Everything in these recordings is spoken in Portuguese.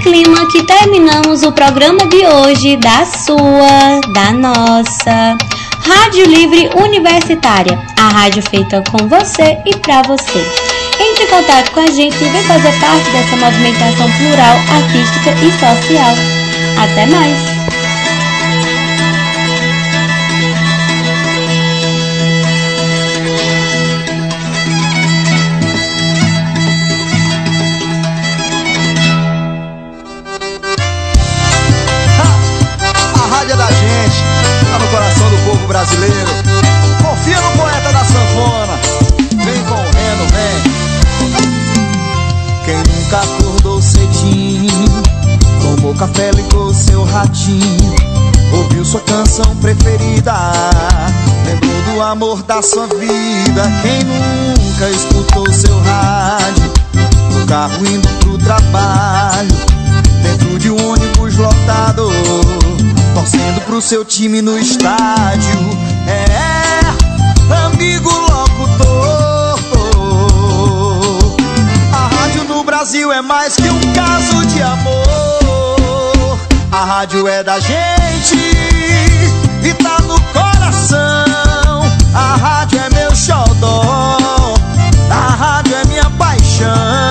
clima que terminamos o programa de hoje da sua, da nossa Rádio Livre Universitária, a rádio feita com você e para você. Entre em contato com a gente e vem fazer parte dessa movimentação plural, artística e social. Até mais! Brasileiro. Confia no poeta da sanfona. Vem correndo, vem. Quem nunca acordou cedinho, tomou café, ligou seu ratinho, ouviu sua canção preferida, lembrou do amor da sua vida. Quem nunca escutou seu rádio, no carro indo pro trabalho, dentro de um ônibus lotado torcendo pro seu time no estádio. É, amigo locutor. A rádio no Brasil é mais que um caso de amor. A rádio é da gente e tá no coração. A rádio é meu xodó. A rádio é minha paixão.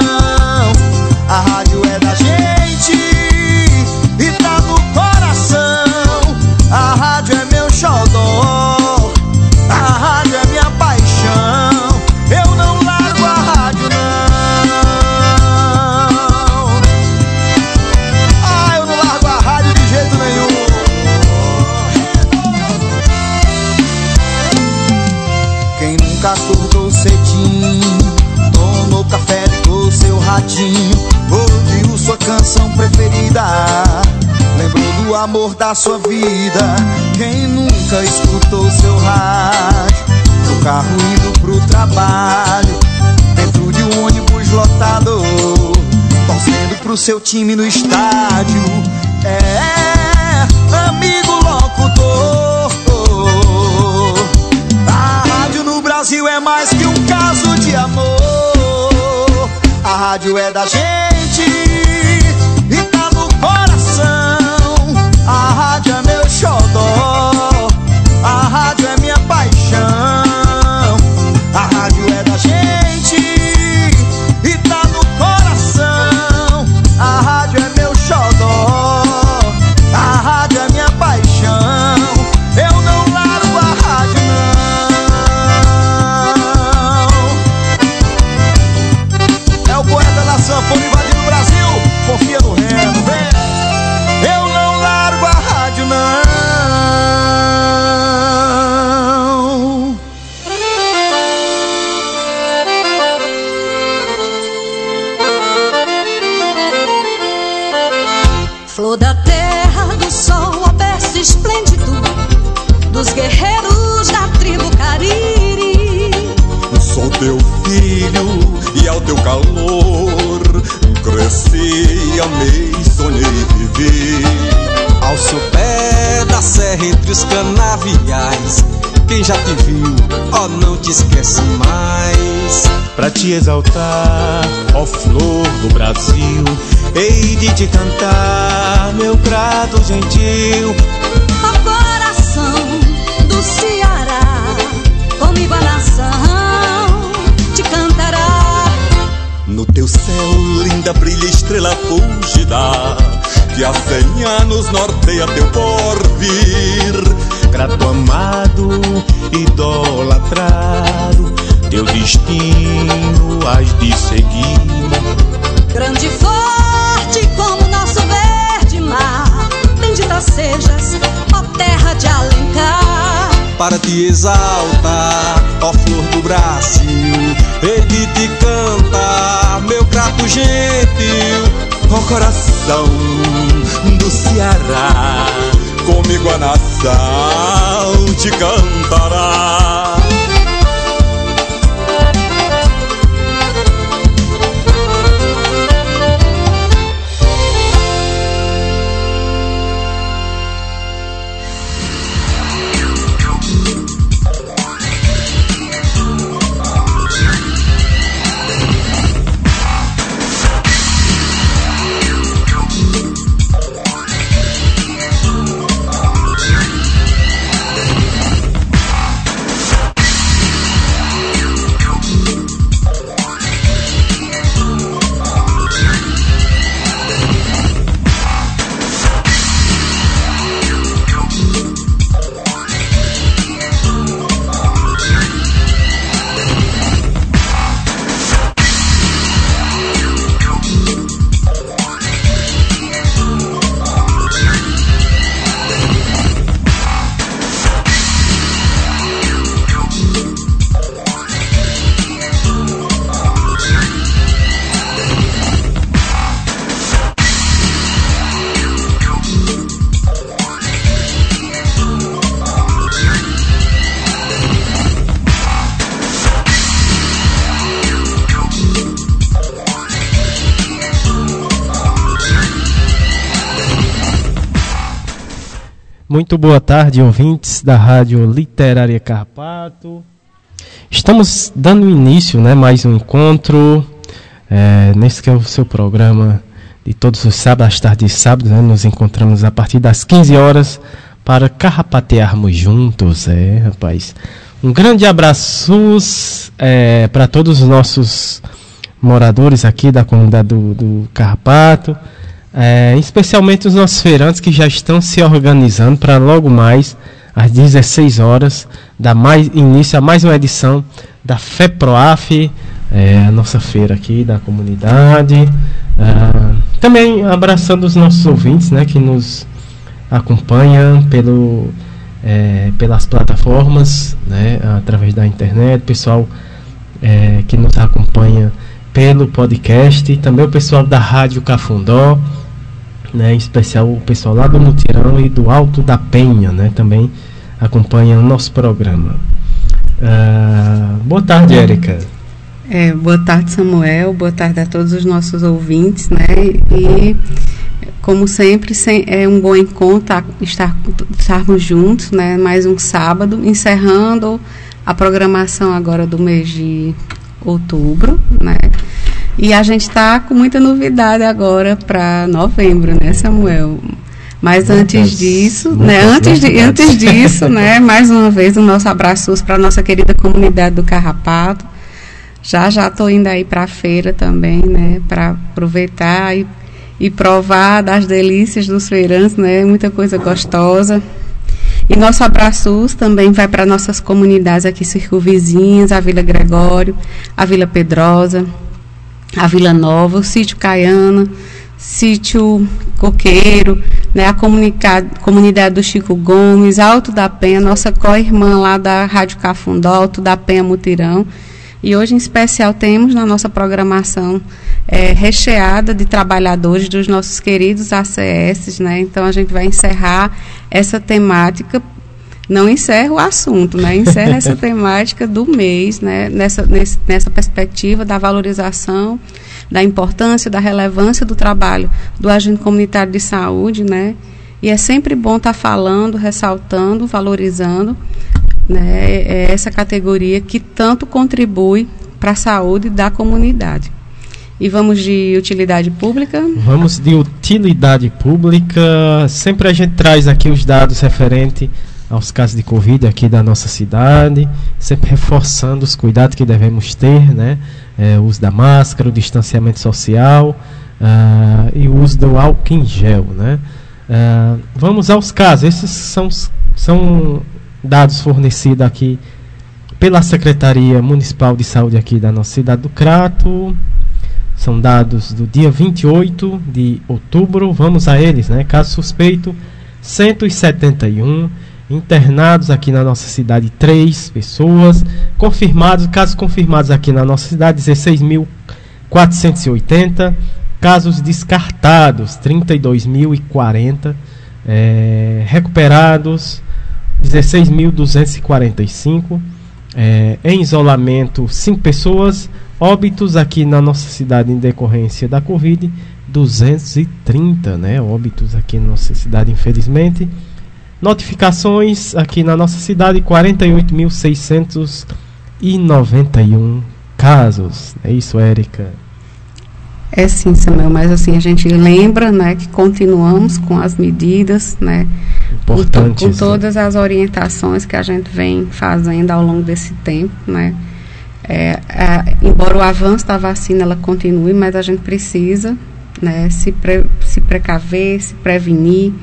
Amor da sua vida. Quem nunca escutou seu rádio no carro indo pro trabalho, dentro de um ônibus lotado, torcendo pro seu time no estádio. É, amigo locutor. A rádio no Brasil é mais que um caso de amor. A rádio é da gente ó não te esquece mais. Pra te exaltar, ó flor do Brasil Hei de te cantar, meu grado gentil. Ao coração do Ceará, comigo a nação te cantará. No teu céu, linda brilha estrela fúlgida Que há cem anos norteia teu porvir Grato amado, idolatrado Teu destino has de seguir Grande e forte como nosso verde mar. Bendita sejas, ó terra de Alencar. Para te exaltar, ó flor do Brasil Hei de te cantar, meu grato gentil Ó coração do Ceará Comigo a nação te cantará Muito boa tarde, ouvintes da Rádio Literária Carpato. Estamos dando início, né, mais um encontro é, nesse que é o seu programa de todos os sábados, às tardes e sábados, né, nos encontramos a partir das 15 horas para carrapatearmos juntos, é, rapaz. Um grande abraço é, para todos os nossos moradores aqui da comunidade do, do Carrapato é, especialmente os nossos feirantes que já estão se organizando para logo mais, às 16 horas, dar mais início a mais uma edição da FEPROAF, é, a nossa feira aqui da comunidade. É, também abraçando os nossos ouvintes né, que nos acompanham pelo, é, pelas plataformas, né, através da internet, pessoal é, que nos acompanha pelo podcast, também o pessoal da Rádio Cafundó né, em especial o pessoal lá do Mutirão e do Alto da Penha, né, também acompanha o nosso programa. Uh, boa tarde, Érica. É, boa tarde, Samuel. Boa tarde a todos os nossos ouvintes, né? E como sempre, é um bom encontro estar, estarmos juntos, né? Mais um sábado, encerrando a programação agora do mês de outubro, né? E a gente está com muita novidade agora para novembro, né, Samuel? Mas antes disso, né, antes, de, antes disso, né, mais uma vez o nosso abraço para a nossa querida comunidade do Carrapato. Já já estou indo aí para a feira também, né, para aproveitar e, e provar das delícias dos feirantes, né, muita coisa gostosa. E nosso abraço também vai para nossas comunidades aqui circunvizinhas, a Vila Gregório, a Vila Pedrosa, a Vila Nova, o sítio Caiana, sítio Coqueiro, né, a comunidade do Chico Gomes, Alto da Penha, nossa co-irmã lá da Rádio Cafundó, Alto da Penha Mutirão. E hoje, em especial, temos na nossa programação é, recheada de trabalhadores dos nossos queridos ACS, né? Então a gente vai encerrar essa temática não encerra o assunto, né? encerra essa temática do mês, né? nessa, nesse, nessa perspectiva da valorização, da importância, da relevância do trabalho do agente comunitário de saúde, né? E é sempre bom estar tá falando, ressaltando, valorizando né, é essa categoria que tanto contribui para a saúde da comunidade. E vamos de utilidade pública? Vamos de utilidade pública. Sempre a gente traz aqui os dados referentes aos casos de Covid aqui da nossa cidade, sempre reforçando os cuidados que devemos ter, né? É, o uso da máscara, o distanciamento social uh, e o uso do álcool em gel, né? Uh, vamos aos casos. Esses são, são dados fornecidos aqui pela Secretaria Municipal de Saúde aqui da nossa cidade do Crato. São dados do dia 28 de outubro. Vamos a eles, né? Caso suspeito 171 internados aqui na nossa cidade, três pessoas. Confirmados, casos confirmados aqui na nossa cidade, 16.480. Casos descartados, 32.040. É, recuperados, 16.245. É, em isolamento, 5 pessoas. Óbitos aqui na nossa cidade em decorrência da Covid, 230, né? Óbitos aqui na nossa cidade, infelizmente. Notificações aqui na nossa cidade: 48.691 casos. É isso, Érica? É sim, Samuel, mas assim, a gente lembra né, que continuamos com as medidas, né? Importantes, com, com todas as orientações que a gente vem fazendo ao longo desse tempo, né? É, é, embora o avanço da vacina ela continue, mas a gente precisa né, se, pre, se precaver, se prevenir,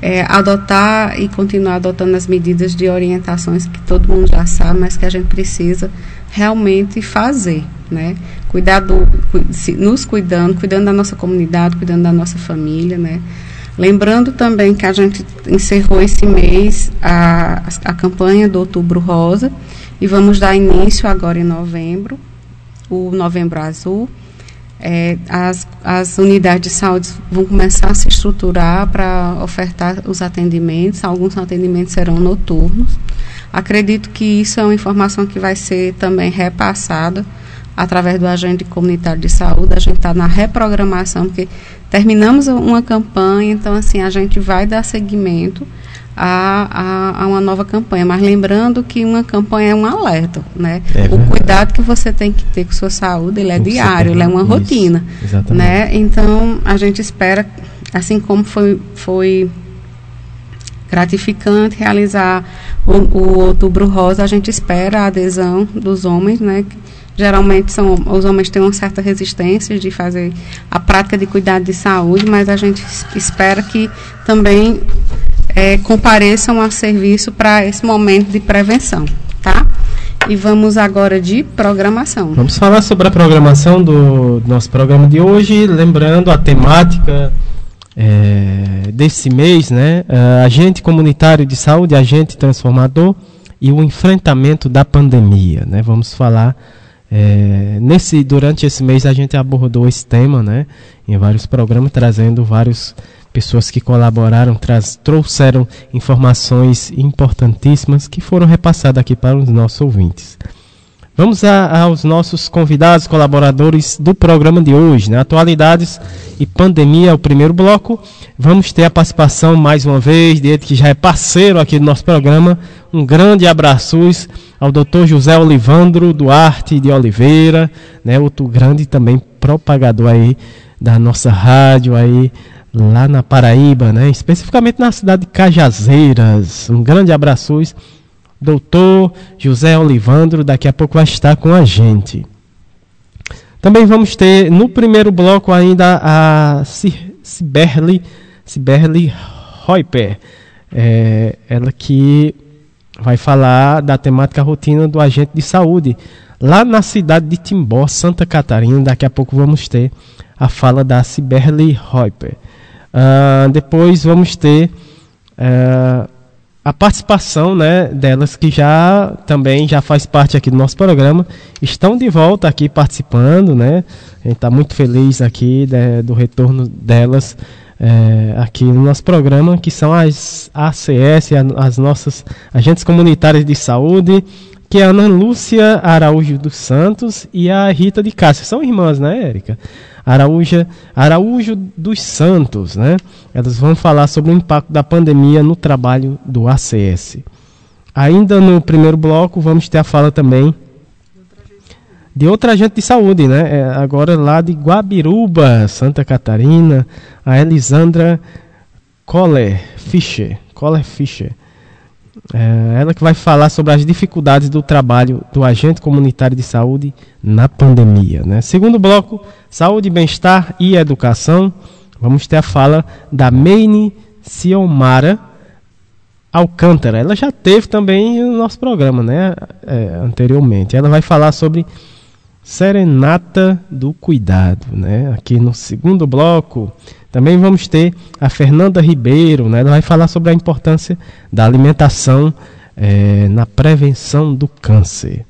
é, adotar e continuar adotando as medidas de orientações que todo mundo já sabe, mas que a gente precisa realmente fazer, né? Cuidar do, nos cuidando, cuidando da nossa comunidade, cuidando da nossa família, né? Lembrando também que a gente encerrou esse mês a, a campanha do Outubro Rosa e vamos dar início agora em novembro, o Novembro Azul, é, as, as unidades de saúde vão começar a se estruturar para ofertar os atendimentos. Alguns atendimentos serão noturnos. Acredito que isso é uma informação que vai ser também repassada através do agente comunitário de saúde. A gente está na reprogramação, porque terminamos uma campanha, então assim, a gente vai dar seguimento a, a, a, uma nova campanha. Mas lembrando que uma campanha é um alerta, né? É o cuidado que você tem que ter com sua saúde, ele é diário, ele é uma Isso, rotina, exatamente. né? Então a gente espera, assim como foi, foi gratificante realizar o, o Outubro Rosa, a gente espera a adesão dos homens, né? Geralmente são, os homens têm uma certa resistência de fazer a prática de cuidado de saúde, mas a gente es- espera que também é, compareçam a serviço para esse momento de prevenção, tá? E vamos agora de programação. Vamos falar sobre a programação do nosso programa de hoje, lembrando a temática é, desse mês, né? Ah, agente comunitário de saúde, agente transformador e o enfrentamento da pandemia, né? Vamos falar é, nesse durante esse mês a gente abordou esse tema, né? Em vários programas trazendo várias pessoas que colaboraram, trouxeram informações importantíssimas que foram repassadas aqui para os nossos ouvintes. Vamos a- aos nossos convidados, colaboradores do programa de hoje, né? Atualidades e pandemia, o primeiro bloco. Vamos ter a participação mais uma vez dele que já é parceiro aqui do nosso programa. Um grande abraço ao Dr. José Olivandro Duarte de Oliveira, né? Outro grande também propagador aí da nossa rádio aí lá na Paraíba, né? Especificamente na cidade de Cajazeiras. Um grande abraço doutor José Olivandro, daqui a pouco vai estar com a gente. Também vamos ter no primeiro bloco ainda a Ci- Ciberli, Ciberli Reuper, é, ela que vai falar da temática rotina do agente de saúde lá na cidade de Timbó, Santa Catarina. Daqui a pouco vamos ter a fala da Ciberli Reuper. Ah, depois vamos ter ah, a participação né, delas que já também já faz parte aqui do nosso programa. Estão de volta aqui participando né. A gente está muito feliz aqui né, do retorno delas eh, aqui no nosso programa que são as ACS as nossas agentes comunitárias de saúde que é a Ana Lúcia Araújo dos Santos e a Rita de Cássia são irmãs né Érica Araújo, Araújo dos Santos, né? Elas vão falar sobre o impacto da pandemia no trabalho do ACS. Ainda no primeiro bloco, vamos ter a fala também de outra agente de saúde, né? É, agora lá de Guabiruba, Santa Catarina, a Elisandra Coller Fischer. Coller Fischer. É, ela que vai falar sobre as dificuldades do trabalho do agente comunitário de saúde na pandemia. Né? Segundo bloco, saúde, bem-estar e educação. Vamos ter a fala da Meine Ciomara Alcântara. Ela já teve também no nosso programa, né? É, anteriormente. Ela vai falar sobre Serenata do Cuidado, né? Aqui no segundo bloco, também vamos ter a Fernanda Ribeiro, né? Ela vai falar sobre a importância da alimentação eh, na prevenção do câncer.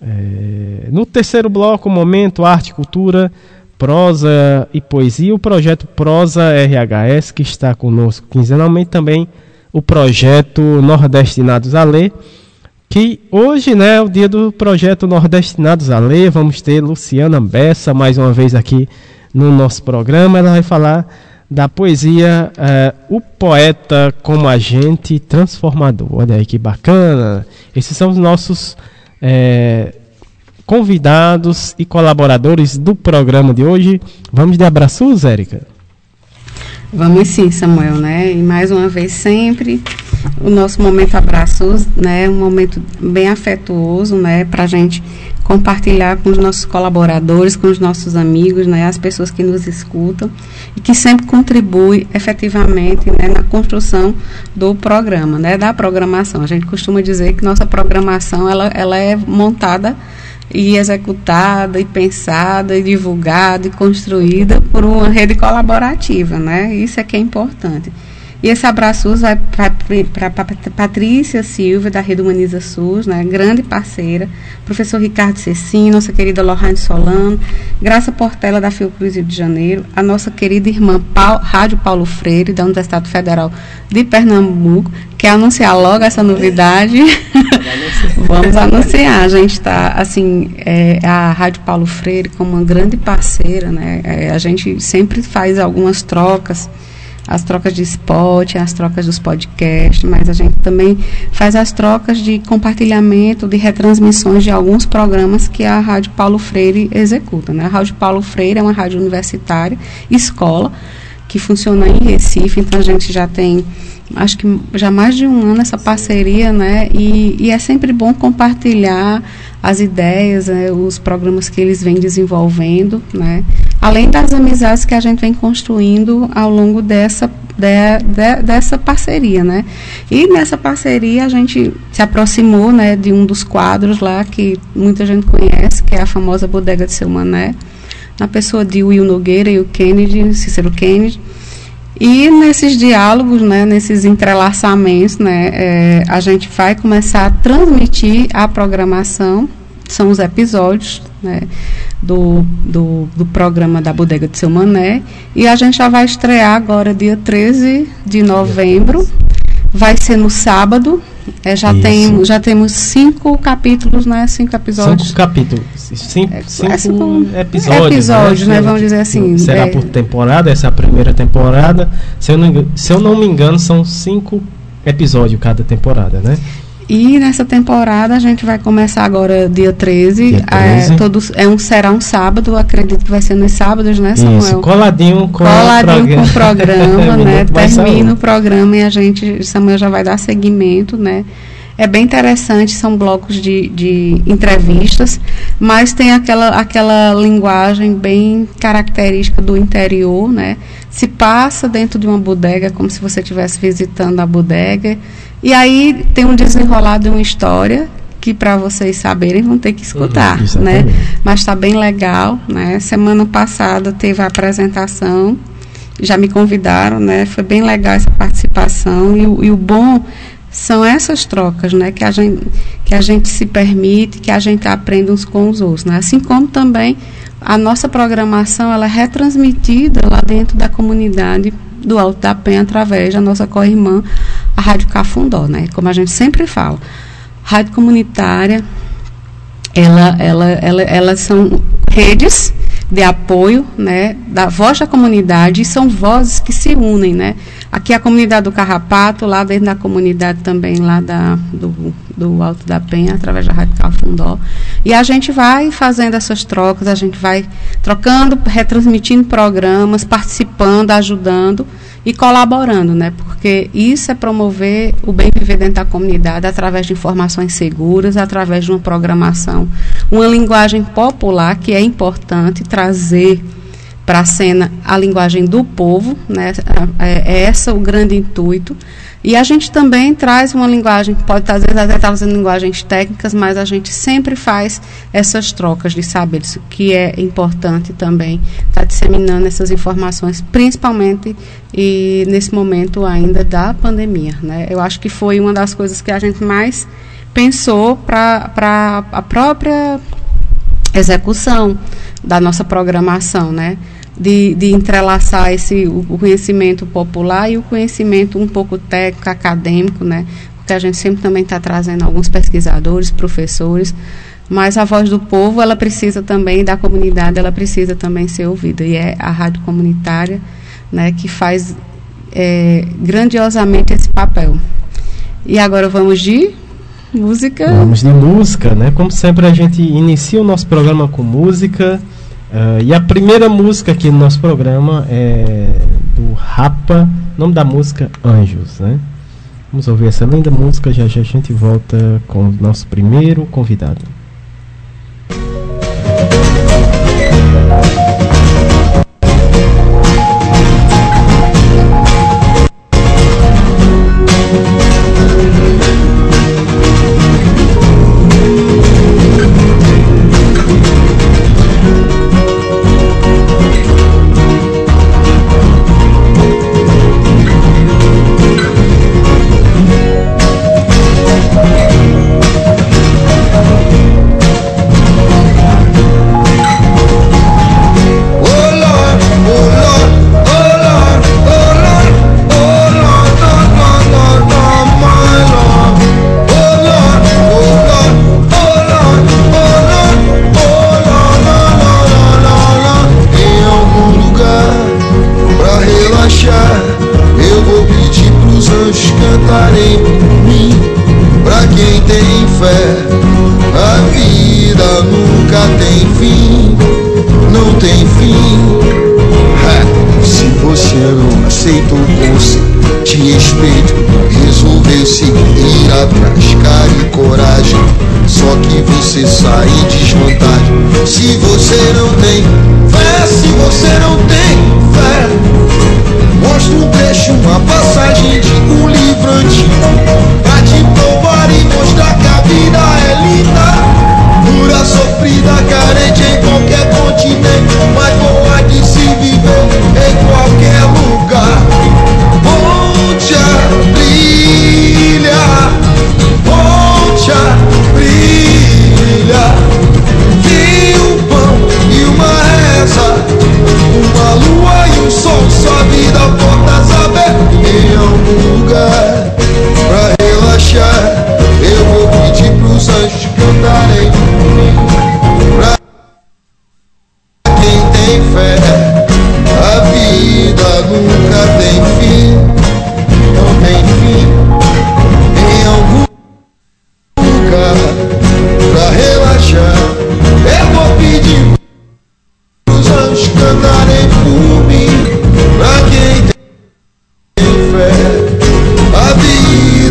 Eh, no terceiro bloco, momento arte, cultura, prosa e poesia, o projeto Prosa RHS que está conosco quinzenalmente também o projeto Nordestinados a Ler que hoje né, é o dia do projeto Nordestinados a Ler. Vamos ter Luciana Bessa mais uma vez aqui no nosso programa. Ela vai falar da poesia eh, O Poeta como Agente Transformador. Olha aí que bacana. Esses são os nossos eh, convidados e colaboradores do programa de hoje. Vamos de abraços, Érica? Vamos sim, Samuel, né? E mais uma vez sempre o nosso momento abraços, né? Um momento bem afetuoso, né? Para a gente compartilhar com os nossos colaboradores, com os nossos amigos, né? As pessoas que nos escutam e que sempre contribuem efetivamente né? na construção do programa, né? Da programação. A gente costuma dizer que nossa programação ela, ela é montada e executada e pensada e divulgada e construída por uma rede colaborativa, né? Isso é que é importante. E esse abraço vai para Patrícia Silva, da Rede Humaniza SUS, né, grande parceira, professor Ricardo Cecim, nossa querida Lohane Solano, Graça Portela, da Fiocruz Rio de Janeiro, a nossa querida irmã Paulo, Rádio Paulo Freire, da Universidade Federal de Pernambuco, quer anunciar logo essa novidade. Vamos anunciar. A gente está, assim, é, a Rádio Paulo Freire como uma grande parceira, né? É, a gente sempre faz algumas trocas as trocas de spot, as trocas dos podcasts, mas a gente também faz as trocas de compartilhamento, de retransmissões de alguns programas que a Rádio Paulo Freire executa. Né? A Rádio Paulo Freire é uma rádio universitária, escola, que funciona em Recife, então a gente já tem acho que já mais de um ano essa parceria, né? E, e é sempre bom compartilhar as ideias, né? os programas que eles vêm desenvolvendo, né? Além das amizades que a gente vem construindo ao longo dessa de, de, dessa parceria, né? E nessa parceria a gente se aproximou, né, de um dos quadros lá que muita gente conhece, que é a famosa Bodega de Seu Mané, na pessoa de Will Nogueira e o Kennedy, Cícero Kennedy. E nesses diálogos, né, nesses entrelaçamentos, né, é, a gente vai começar a transmitir a programação, são os episódios né, do, do, do, programa da Bodega de Seu Mané. E a gente já vai estrear agora, dia 13 de novembro. Vai ser no sábado, é, já, tem, já temos cinco capítulos, né? Cinco episódios. Cinco capítulos. Cinco, é, cinco, cinco episódios. Episódios, né? né? Vamos dizer assim. Será é. por temporada, essa é a primeira temporada. Se eu, não, se eu não me engano, são cinco episódios cada temporada, né? E nessa temporada a gente vai começar agora dia 13. Dia 13. É, todos, é um, será um sábado, acredito que vai ser nos sábados, né, Samuel? Isso, coladinho com coladinho o programa. com o programa, né? Termina o programa e a gente, Samuel já vai dar seguimento, né? É bem interessante, são blocos de, de entrevistas, mas tem aquela, aquela linguagem bem característica do interior, né? Se passa dentro de uma bodega, como se você estivesse visitando a bodega e aí tem um desenrolar de uma história que para vocês saberem vão ter que escutar, uhum, né? Mas está bem legal, né? Semana passada teve a apresentação, já me convidaram, né? Foi bem legal essa participação e, e o bom são essas trocas, né? Que a gente que a gente se permite, que a gente aprende uns com os outros, né? Assim como também a nossa programação ela é retransmitida lá dentro da comunidade do Alto da Penha através da nossa co-irmã, a Rádio Cafundó, né? Como a gente sempre fala, rádio comunitária, ela, ela, ela, elas são redes de apoio, né, da voz da comunidade, e são vozes que se unem, né? Aqui a comunidade do Carrapato, lá dentro da comunidade também lá da, do, do Alto da Penha, através da Rádio Cafundó. E a gente vai fazendo essas trocas, a gente vai trocando, retransmitindo programas, participando, ajudando e colaborando, né? Porque isso é promover o bem viver dentro da comunidade através de informações seguras, através de uma programação, uma linguagem popular que é importante trazer para a cena a linguagem do povo, né? É, é esse o grande intuito. E a gente também traz uma linguagem, pode às vezes até estar usando linguagens técnicas, mas a gente sempre faz essas trocas de saberes, que é importante também estar tá disseminando essas informações, principalmente e nesse momento ainda da pandemia. Né? Eu acho que foi uma das coisas que a gente mais pensou para a própria execução da nossa programação, né? De, de entrelaçar esse, o, conhecimento popular e o conhecimento um pouco técnico, acadêmico, né? Porque a gente sempre também está trazendo alguns pesquisadores, professores, mas a voz do povo, ela precisa também, da comunidade, ela precisa também ser ouvida. E é a rádio comunitária né, que faz é, grandiosamente esse papel. E agora vamos de música. Vamos de música, né? Como sempre, a gente inicia o nosso programa com música. Uh, e a primeira música aqui no nosso programa é do Rapa, nome da música Anjos, né? Vamos ouvir essa linda música, já já a gente volta com o nosso primeiro convidado.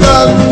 Love.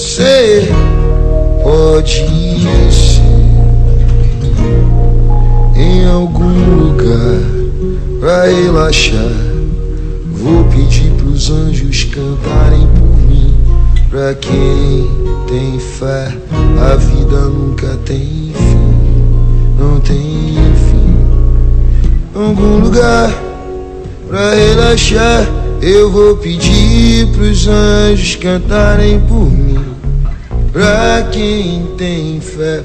você pode ser em algum lugar pra relaxar. Vou pedir pros anjos cantarem por mim. Pra quem tem fé, a vida nunca tem fim. Não tem fim. Em algum lugar pra relaxar. Eu vou pedir pros anjos cantarem por mim. Pra quem tem fé,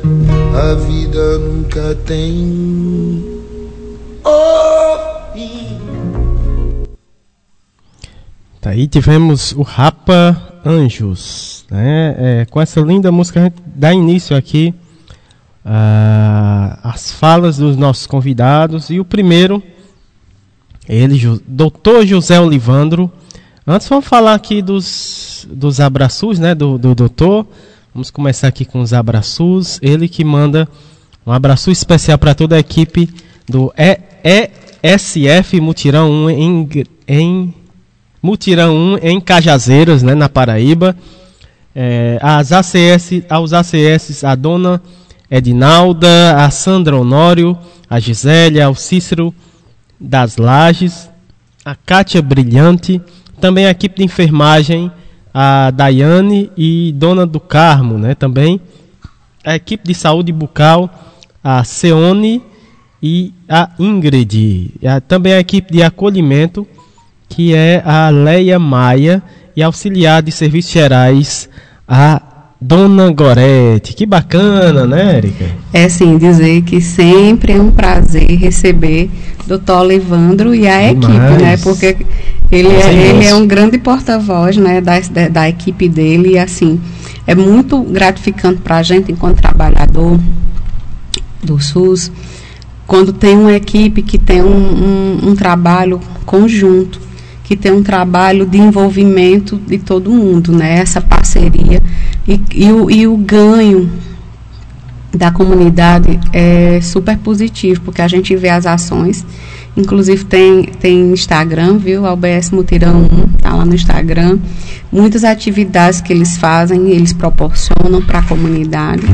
a vida nunca tem. Oh. Tá aí tivemos o Rapa Anjos, né? É, com essa linda música a gente dá início aqui ah, às falas dos nossos convidados e o primeiro ele, Dr. José Olivandro. Antes vamos falar aqui dos, dos abraços, né, do, do doutor. Vamos começar aqui com os abraços. Ele que manda um abraço especial para toda a equipe do ESF Mutirão 1 em, em Mutirão 1 em Cajazeiras, né, na Paraíba. É, as ACS, aos ACS, a dona Edinalda, a Sandra Honório, a Gisélia, ao Cícero das Lages, a Kátia Brilhante, também a equipe de enfermagem, a Daiane e Dona do Carmo, né, também. A equipe de saúde bucal, a Seone e a Ingrid, a- também a equipe de acolhimento, que é a Leia Maia e auxiliar de serviços gerais, a Dona Gorete. Que bacana, né, Érica? É sim, dizer que sempre é um prazer receber Dr. Olivandro e a equipe, Demais. né? Porque ele é, ele é um grande porta-voz, né, da, da, da equipe dele e assim, é muito gratificante para a gente enquanto trabalhador do SUS, quando tem uma equipe que tem um, um, um trabalho conjunto, que tem um trabalho de envolvimento de todo mundo, né? Essa parceria e, e, o, e o ganho da comunidade é super positivo, porque a gente vê as ações. Inclusive tem, tem Instagram, viu? ABS Mutirão 1, tá lá no Instagram. Muitas atividades que eles fazem, eles proporcionam para a comunidade.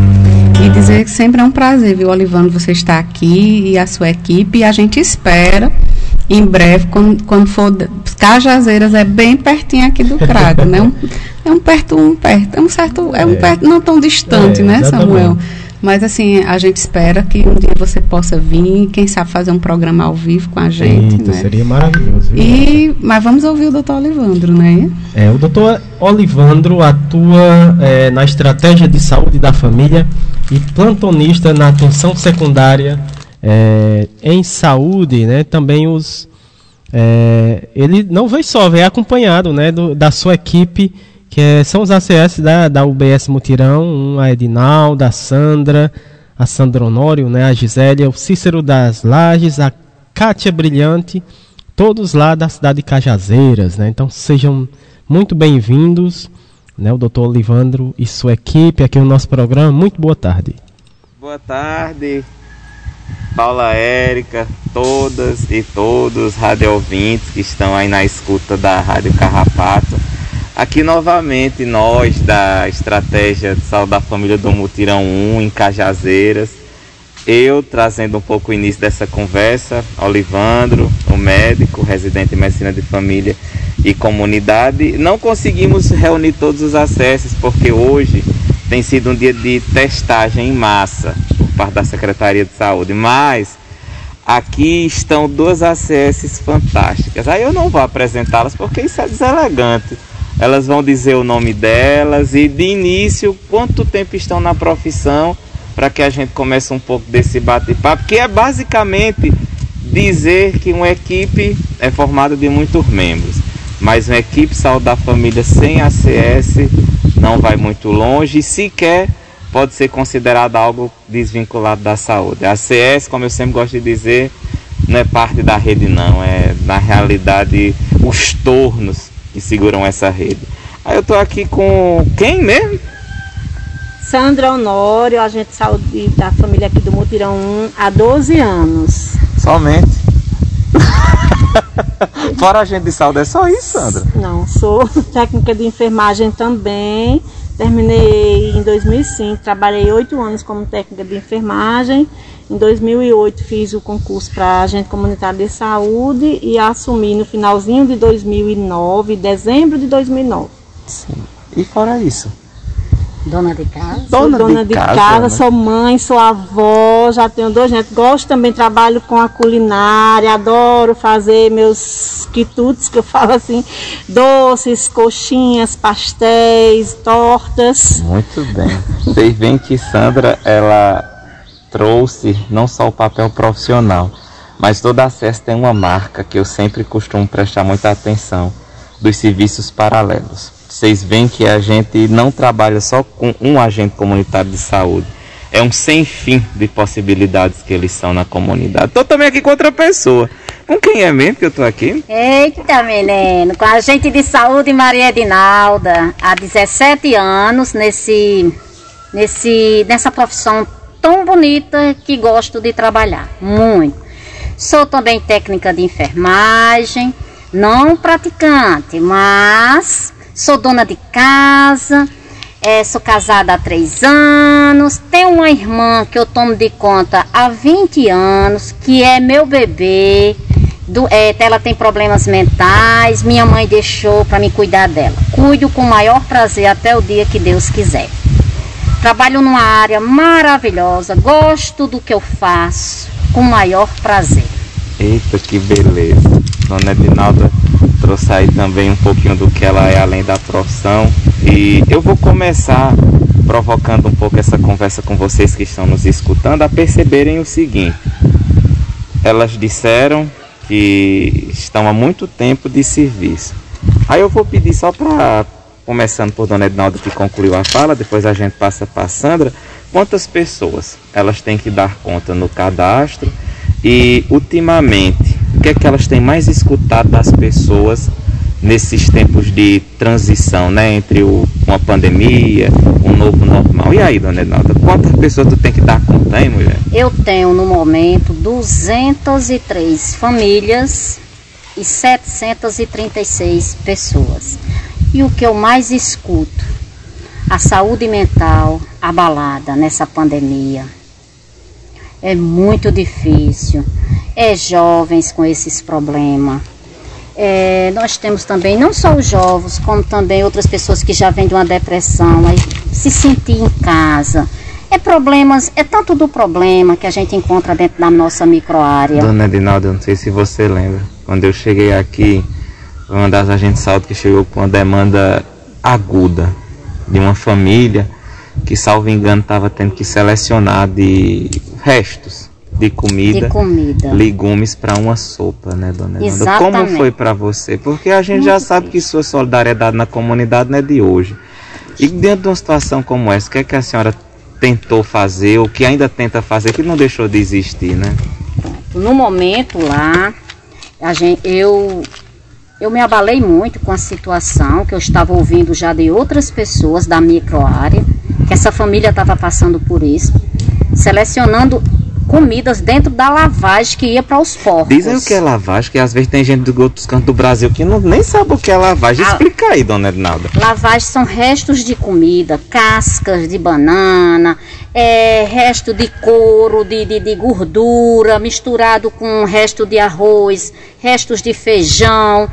E dizer que sempre é um prazer, viu, Olivando, você estar aqui e a sua equipe. E a gente espera, em breve, quando, quando for. Cajazeiras é bem pertinho aqui do Crago, né? Um- é um perto, um perto. É um certo. É um É. perto não tão distante, É, né. Samuel? Mas assim, a gente espera que um dia você possa vir, quem sabe fazer um programa ao vivo com a gente, Eita, né? seria maravilhoso. E, mas vamos ouvir o doutor Olivandro, né? É, o doutor Olivandro atua é, na estratégia de saúde da família e plantonista na atenção secundária é, em saúde, né? Também os é, ele não vem só, vem acompanhado, né, do- da sua equipe que é- são os ACS da, da UBS Mutirão, um, a Edinalda, a Sandra, a Sandra Honório, né, a Gisélia, o Cícero das Lages, a Kátia Brilhante, todos lá da cidade de Cajazeiras, né? Então sejam muito bem-vindos, né, o doutor Olivandro e sua equipe aqui no nosso programa. Muito boa tarde. Boa tarde, Paula Érica, todas e todos rádio ouvintes que estão aí na escuta da Rádio Carrapato. Aqui novamente nós da Estratégia de Saúde da Família do Mutirão 1 em Cajazeiras. Eu trazendo um pouco o início dessa conversa, Olivandro, o médico, residente em medicina de família e comunidade. Não conseguimos reunir todos os acessos porque hoje tem sido um dia de testagem em massa parte da Secretaria de Saúde, mas aqui estão duas ACS fantásticas. Aí eu não vou apresentá-las porque isso é deselegante. Elas vão dizer o nome delas e de início quanto tempo estão na profissão para que a gente comece um pouco desse bate-papo, que é basicamente dizer que uma equipe é formada de muitos membros, mas uma equipe saúde da família sem ACS não vai muito longe sequer pode ser considerada algo desvinculado da saúde. A ACS, como eu sempre gosto de dizer, não é parte da rede não, é na realidade os tornos que seguram essa rede. Aí eu tô aqui com quem mesmo? Sandra Honório, agente de saúde da família aqui do Mutirão 1, há 12 anos. Somente. Fora a gente de saúde, é só isso, Sandra? Não, sou técnica de enfermagem também. Terminei em 2005, trabalhei oito anos como técnica de enfermagem Em 2008 fiz o concurso para agente comunitário de saúde e assumi no finalzinho de 2009, dezembro de 2009. Sim. E fora isso? Dona de casa? Dona, Dona de de, casa, casa, né? sou mãe, sou avó, já tenho dois netos. Gosto também, trabalho com a culinária, adoro fazer meus quitutes, que eu falo assim, doces, coxinhas, pastéis, tortas. Muito bem. Vocês veem que Sandra, ela trouxe não só o papel profissional, mas toda a CES tem uma marca que eu sempre costumo prestar muita atenção, dos serviços paralelos. Vocês veem que a gente não trabalha só com um agente comunitário de saúde. É um sem fim de possibilidades que eles são na comunidade. Estou também aqui com outra pessoa. Com quem é mesmo que eu estou aqui? Eita, menino, com a gente de saúde Maria Edinalda, há 17 anos nesse, nesse, nessa profissão tão bonita que gosto de trabalhar, muito. Sou também técnica de enfermagem, não praticante, mas sou dona de casa, eh, sou casada há três anos, tenho uma irmã que eu tomo de conta há 20 anos, que é meu bebê. Do, eh, ela tem problemas mentais, minha mãe deixou para me cuidar dela. Cuido com o maior prazer até o dia que Deus quiser. Trabalho numa área maravilhosa, gosto do que eu faço, com o maior prazer. Eita, que beleza. Dona Edinalda trouxe aí também um pouquinho do que ela é além da profissão. E eu vou começar provocando um pouco essa conversa com vocês que estão nos escutando a perceberem o seguinte. Elas disseram que estão há muito tempo de serviço. Aí eu vou pedir só para, começando por Dona Edinalda que concluiu a fala, depois a gente passa para Sandra, quantas pessoas elas têm que dar conta no cadastro e ultimamente, o que é que elas têm mais escutado das pessoas nesses tempos de transição, né, entre o, uma pandemia, um novo normal. E aí, Dona Edinalda, quantas pessoas tu tem que dar conta, hein, mulher? Eu tenho no momento 203 famílias e 736 pessoas. E o que eu mais escuto? A saúde mental abalada nessa pandemia. É muito difícil. É jovens com esses problemas. É, nós temos também não só os jovens, como também outras pessoas que já vêm de uma depressão, aí se sentir em casa. É problemas, é tanto do problema que a gente encontra dentro da nossa microárea. Dona Edinalda, eu não sei se você lembra. Quando eu cheguei aqui, foi uma das agentes saúde que chegou com uma demanda aguda de uma família que, salvo engano, estava tendo que selecionar de restos de comida, De comida. legumes para uma sopa, né, dona? Exatamente. Como foi para você? Porque a gente já sabe que sua solidariedade na comunidade não é de hoje. E dentro de uma situação como essa, o que é que a senhora tentou fazer, ou que ainda tenta fazer, que não deixou de existir, né? No momento lá, a gente, eu, eu me abalei muito com a situação que eu estava ouvindo já de outras pessoas da microárea, que essa família estava passando por isso, selecionando comidas dentro da lavagem que ia para os porcos. Dizem o que é lavagem, que às vezes tem gente de outros cantos do Brasil que não, nem sabe o que é lavagem. Ah. Explica aí, dona Edinalda. Lavagem são restos de comida, cascas de banana, é, resto de couro, de, de, de gordura, misturado com resto de arroz, restos de feijão,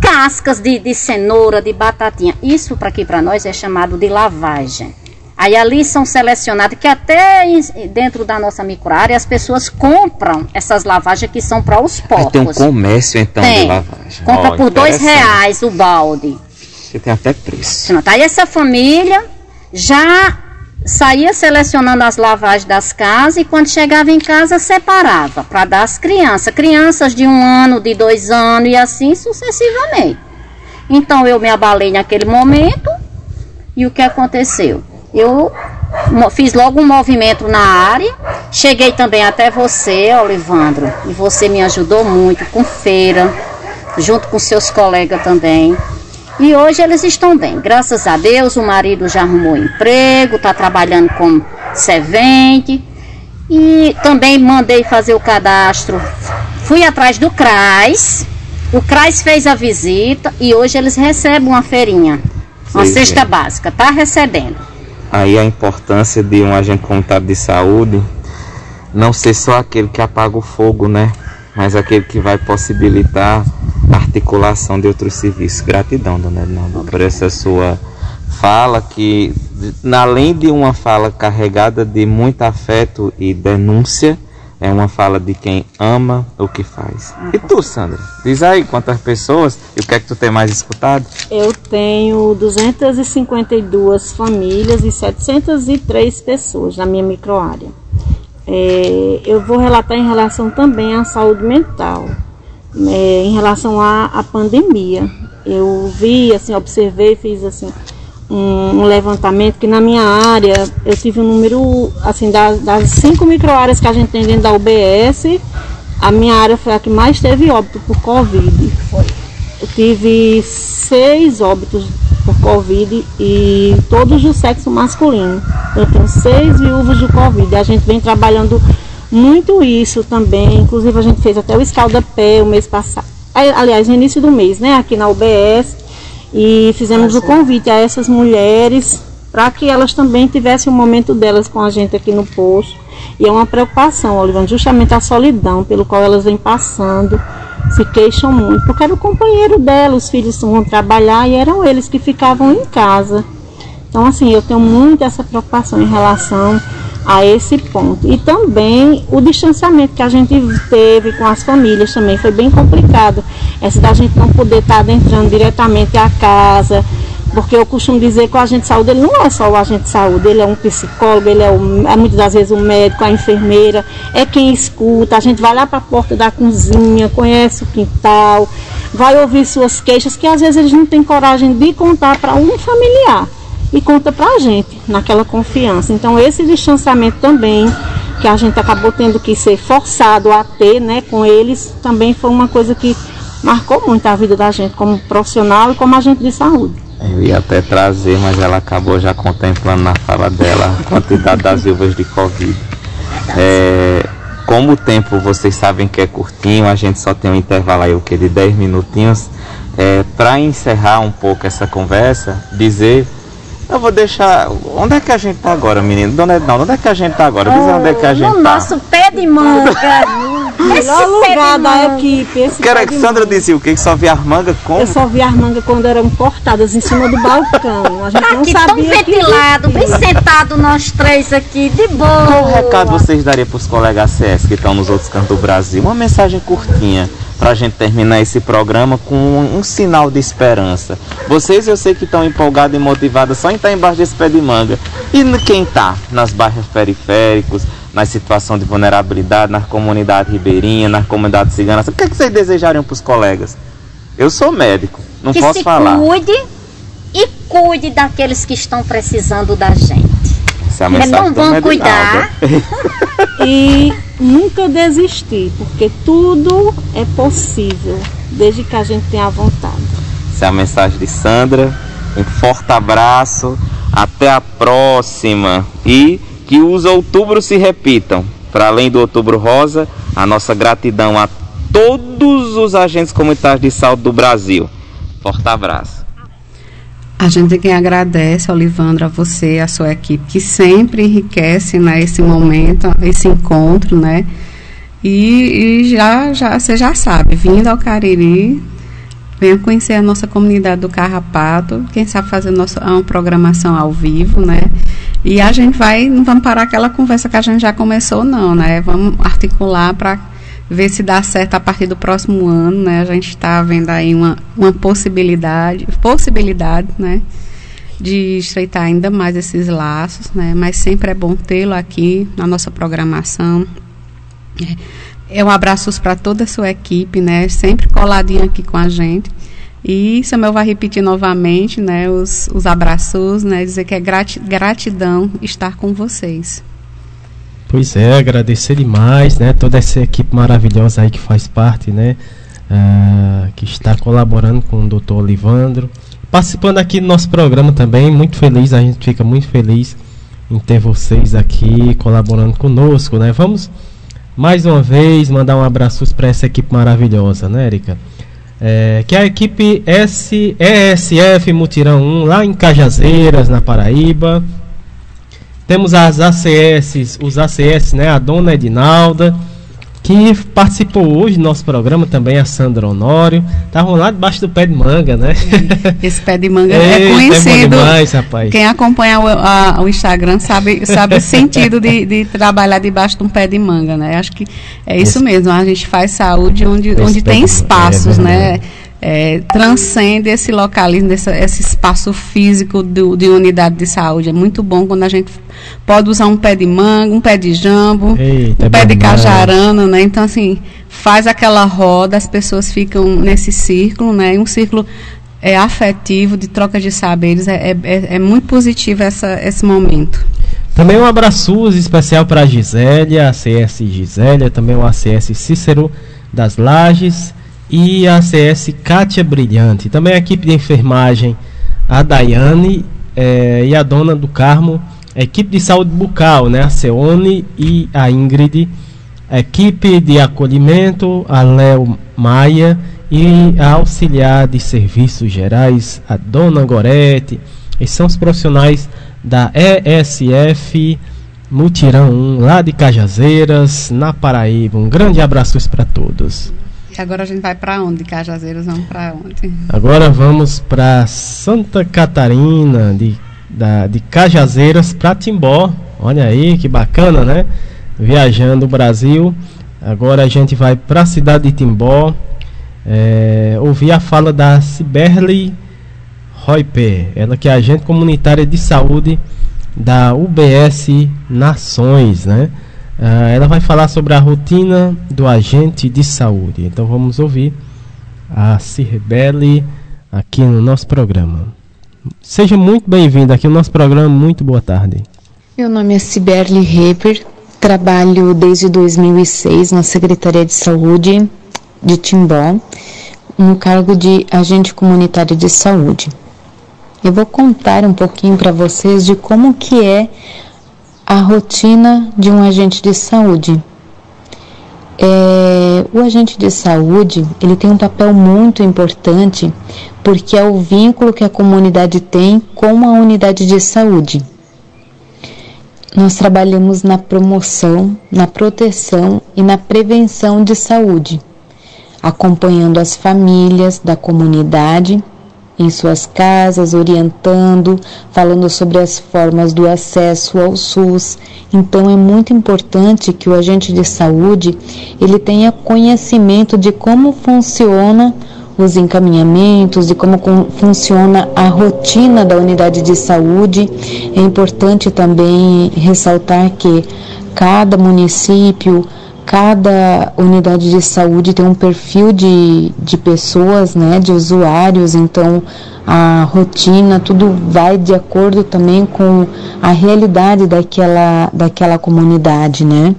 cascas de, de cenoura, de batatinha. Isso para aqui para nós é chamado de lavagem. Aí ali são selecionados, que até dentro da nossa microárea as pessoas compram essas lavagens que são para os Aí porcos. tem um comércio então de Tem. lavagem. Compra Ó, por dois reais o balde. Você tem até preço. Pronto, Aí essa família já saía selecionando as lavagens das casas e quando chegava em casa separava para dar às crianças. Crianças de um ano, de dois anos e assim sucessivamente. Então eu me abalei naquele momento e o que aconteceu? Eu fiz logo um movimento na área, cheguei também até você, Olivandro, e você me ajudou muito com feira, junto com seus colegas também. E hoje eles estão bem, graças a Deus. O marido já arrumou emprego, está trabalhando como servente. E também mandei fazer o cadastro. Fui atrás do CRAS. O CRAS fez a visita e hoje eles recebem uma feirinha. Uma Sei, cesta sei. básica, tá recebendo. Aí a importância de um agente comunitário de saúde não ser só aquele que apaga o fogo, né? Mas aquele que vai possibilitar a articulação de outros serviços. Gratidão, dona Ednalda, por essa sua fala que, além de uma fala carregada de muito afeto e denúncia, é uma fala de quem ama o que faz. E tu, Sandra? Diz aí quantas pessoas e o que é que tu tem mais escutado? Eu tenho 252 famílias e 703 pessoas na minha microárea. É, eu vou relatar em relação também à saúde mental, é, em relação à, à pandemia. Eu vi, assim, observei, fiz assim um, levantamento que na minha área eu tive um número assim das, das cinco microáreas que a gente tem dentro da UBS, a minha área foi a que mais teve óbito por Covid. Eu tive seis óbitos por Covid e todos do sexo masculino. Eu tenho seis viúvas de Covid. A gente vem trabalhando muito isso também. Inclusive a gente fez até o escalda-pé o mês passado. Aliás, no início do mês, né? Aqui na UBS e fizemos o convite a essas mulheres para que elas também tivessem o um momento delas com a gente aqui no posto. E é uma preocupação, Olivana, justamente a solidão pelo qual elas vêm passando, se queixam muito, porque era o companheiro dela, os filhos vão trabalhar e eram eles que ficavam em casa. Então, assim, eu tenho muito essa preocupação em relação a esse ponto. E também o distanciamento que a gente teve com as famílias também foi bem complicado. Essa da gente não poder estar adentrando diretamente à casa, porque eu costumo dizer que o agente de saúde ele não é só o agente de saúde, ele é um psicólogo, ele é, um, é muitas das vezes um médico, a enfermeira, é quem escuta, a gente vai lá para a porta da cozinha, conhece o quintal, vai ouvir suas queixas, que às vezes eles não têm coragem de contar para um familiar e conta para a gente, naquela confiança. Então, esse distanciamento também, que a gente acabou tendo que ser forçado a ter né, com eles, também foi uma coisa que marcou muito a vida da gente como profissional e como agente de saúde. Eu ia até trazer, mas ela acabou já contemplando na fala dela a quantidade das viúvas de Covid. É, como o tempo vocês sabem que é curtinho, a gente só tem um intervalo aí o que de 10 minutinhos. É, Para encerrar um pouco essa conversa, dizer eu vou deixar. Onde é que a gente tá agora, menino? Dona Edna, onde é que a gente tá agora? Diz onde é que a gente no tá. nosso pé de manga. Melhor lugar da equipe. Esse Quero que Sandra disse o que? Que só via as mangas como? Eu só via as mangas quando eram cortadas em cima do balcão. A gente tá não aqui sabia tão ventilado, bem sentado nós três aqui, de boa. Qual recado vocês dariam para os colegas CS que estão nos outros cantos do Brasil? Uma mensagem curtinha para a gente terminar esse programa com um, um, sinal de esperança. Vocês eu sei que estão empolgados e motivados só em estar embaixo desse pé de manga. E quem está nas bairros periféricos, na situação de vulnerabilidade, nas comunidades ribeirinhas, nas comunidades ciganas, o que, é que vocês desejariam para os colegas? Eu sou médico, não que posso se falar. Cuide e cuide daqueles que estão precisando da gente. Essa é a mensagem não vão cuidar. e nunca desistir, porque tudo é possível, desde que a gente tenha vontade. Essa é a mensagem de Sandra. Um forte abraço. Até a próxima. E que os outubros se repitam. Para além do outubro rosa, a nossa gratidão a todos os agentes comunitários de saúde do Brasil. Forte abraço. A gente quem agradece, Olivandro, a você, a sua equipe, que sempre enriquece né, esse momento, esse encontro, né? E, e, já, já, você já sabe, vindo ao Cariri, venha conhecer a nossa comunidade do Carrapato, quem sabe fazer nossa, uma programação ao vivo, né? E a gente vai, não vamos parar aquela conversa que a gente já começou, não, né? Vamos articular para ver se dá certo a partir do próximo ano, né? A gente está vendo aí uma, uma possibilidade, possibilidade, né? De estreitar ainda mais esses laços, né? Mas sempre é bom tê-lo aqui na nossa programação. É um abraço para toda a sua equipe, né? Sempre coladinho aqui com a gente. E Samuel vai repetir novamente, né? Os, os abraços, né? Dizer que é gratidão estar com vocês. Pois é, agradecer demais, né? Toda essa equipe maravilhosa aí que faz parte, né? Uh, que está colaborando com o Dr. Olivandro. Participando aqui do nosso programa também, muito feliz, a gente fica muito feliz em ter vocês aqui colaborando conosco, né? Vamos mais uma vez mandar um abraço para essa equipe maravilhosa, né, Erika? É, que é a equipe S, ESF Mutirão 1, lá em Cajazeiras, na Paraíba Temos as ACS, os ACS, né? A dona Edinalda, que participou hoje do nosso programa também, a Sandra Honório. Estavam lá debaixo do pé de manga, né? Esse pé de manga é, é conhecido. É demais, rapaz. Quem acompanha o, a, o, Instagram sabe, sabe o sentido de, de, trabalhar debaixo de um pé de manga, né? Acho que é isso Esse, mesmo. A gente faz saúde onde, onde tem espaços, é né? É, transcende esse localismo, esse, esse espaço físico do, de unidade de saúde. É muito bom quando a gente pode usar um pé de manga, um pé de jambo, Eita, um é pé de cajarana, né? Então, assim, faz aquela roda, as pessoas ficam nesse círculo, né? Um círculo é, afetivo, de troca de saberes. É, é, é muito positivo essa, esse momento. Também um abraço especial para a Gisélia, a CS Gisélia, também o ACS Cícero das Lages e a CS Kátia Brilhante. Também a equipe de enfermagem, a Daiane é, e a dona do Carmo, a equipe de saúde bucal, né, a Seone e a Ingrid, a equipe de acolhimento, a Léo Maia e a auxiliar de serviços gerais, a dona Gorete. Esses são os profissionais da ESF Mutirão 1, lá de Cajazeiras, na Paraíba. Um grande abraço para todos. Agora a gente vai para onde? Cajazeiras, vamos para onde? Agora vamos para Santa Catarina, de, da, de Cajazeiras para Timbó. Olha aí que bacana, né? Viajando o Brasil. Agora a gente vai para a cidade de Timbó. É, ouvir a fala da Ciberly Roiper, ela que é agente comunitária de saúde da UBS Nações, né? Uh, ela vai falar sobre a rotina do agente de saúde. Então vamos ouvir a Cirbele aqui no nosso programa. Seja muito bem-vinda aqui no nosso programa. Muito boa tarde. Meu nome é Ciberly Reper, trabalho desde 2006 na Secretaria de Saúde de Timbó, no cargo de agente comunitário de saúde. Eu vou contar um pouquinho para vocês de como que é a rotina de um agente de saúde. É, o agente de saúde ele tem um papel muito importante porque é o vínculo que a comunidade tem com a unidade de saúde. Nós trabalhamos na promoção, na proteção e na prevenção de saúde, acompanhando as famílias da comunidade em suas casas, orientando, falando sobre as formas do acesso ao SUS. Então é muito importante que o agente de saúde ele tenha conhecimento de como funciona os encaminhamentos, de como funciona a rotina da unidade de saúde. É importante também ressaltar que cada município cada unidade de saúde tem um perfil de, de pessoas, né, de usuários, então a rotina, tudo vai de acordo também com a realidade daquela, daquela comunidade, né.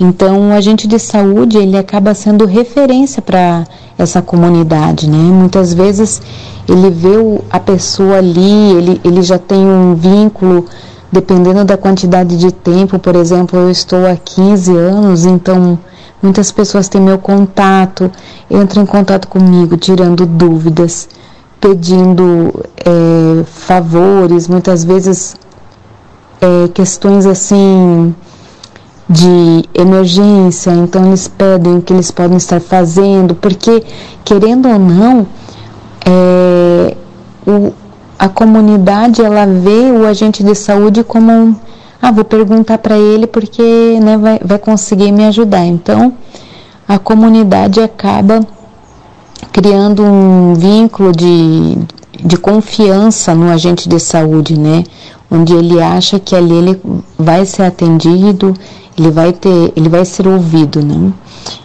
Então, o agente de saúde, ele acaba sendo referência para essa comunidade, né. Muitas vezes ele vê a pessoa ali, ele, ele já tem um vínculo dependendo da quantidade de tempo, por exemplo, eu estou há 15 anos, então muitas pessoas têm meu contato, entram em contato comigo, tirando dúvidas, pedindo é, favores, muitas vezes é, questões assim de emergência, então eles pedem o que eles podem estar fazendo, porque querendo ou não, é, o, a comunidade ela vê o agente de saúde como um, ah, vou perguntar para ele porque né, vai, vai conseguir me ajudar. Então, a comunidade acaba criando um vínculo de, de confiança no agente de saúde, né? Onde ele acha que ali ele vai ser atendido, ele vai ter, ele vai ser ouvido, né?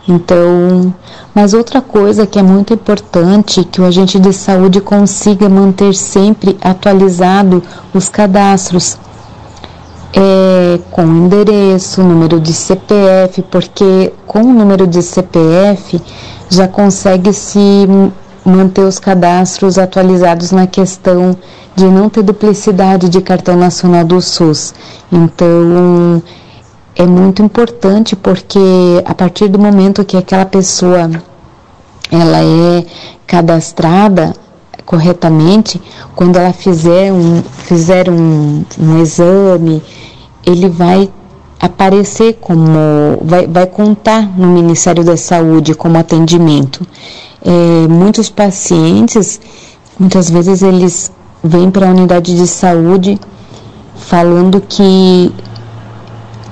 Então, mas outra coisa que é muito importante que o agente de saúde consiga manter sempre atualizado os cadastros é, com endereço, número de CPF, porque com o número de CPF já consegue se manter os cadastros atualizados na questão de não ter duplicidade de cartão nacional do SUS. Então, é muito importante porque a partir do momento que aquela pessoa ela é cadastrada corretamente, quando ela fizer um, fizer um, um exame ele vai aparecer como vai, vai contar no Ministério da Saúde como atendimento. É, muitos pacientes, muitas vezes eles vêm para a unidade de saúde falando que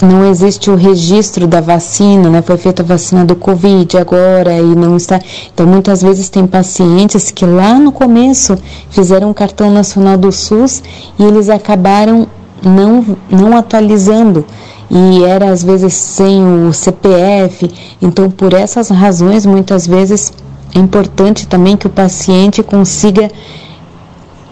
não existe o registro da vacina, né? Foi feita a vacina do Covid agora e não está. Então, muitas vezes tem pacientes que lá no começo fizeram um cartão nacional do SUS e eles acabaram não, não atualizando e era às vezes sem o CPF. Então, por essas razões, muitas vezes é importante também que o paciente consiga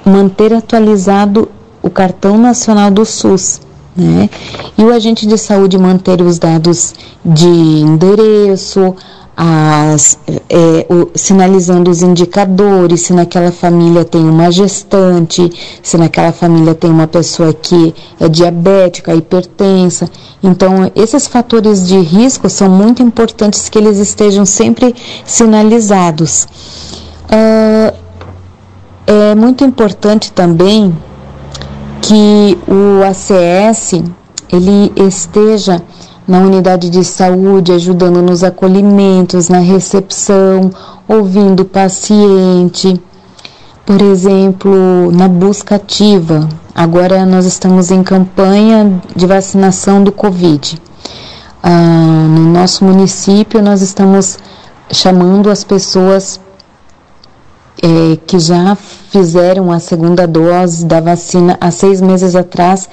manter atualizado o cartão nacional do SUS. Né? E o agente de saúde manter os dados de endereço, as, é, o, sinalizando os indicadores, se naquela família tem uma gestante, se naquela família tem uma pessoa que é diabética, hipertensa. Então, esses fatores de risco são muito importantes que eles estejam sempre sinalizados. Uh, é muito importante também que o ACS ele esteja na unidade de saúde, ajudando nos acolhimentos, na recepção, ouvindo o paciente. Por exemplo, na busca ativa. Agora nós estamos em campanha de vacinação do Covid. Ah, no nosso município, nós estamos chamando as pessoas é, que já fizeram a segunda dose da vacina há seis meses atrás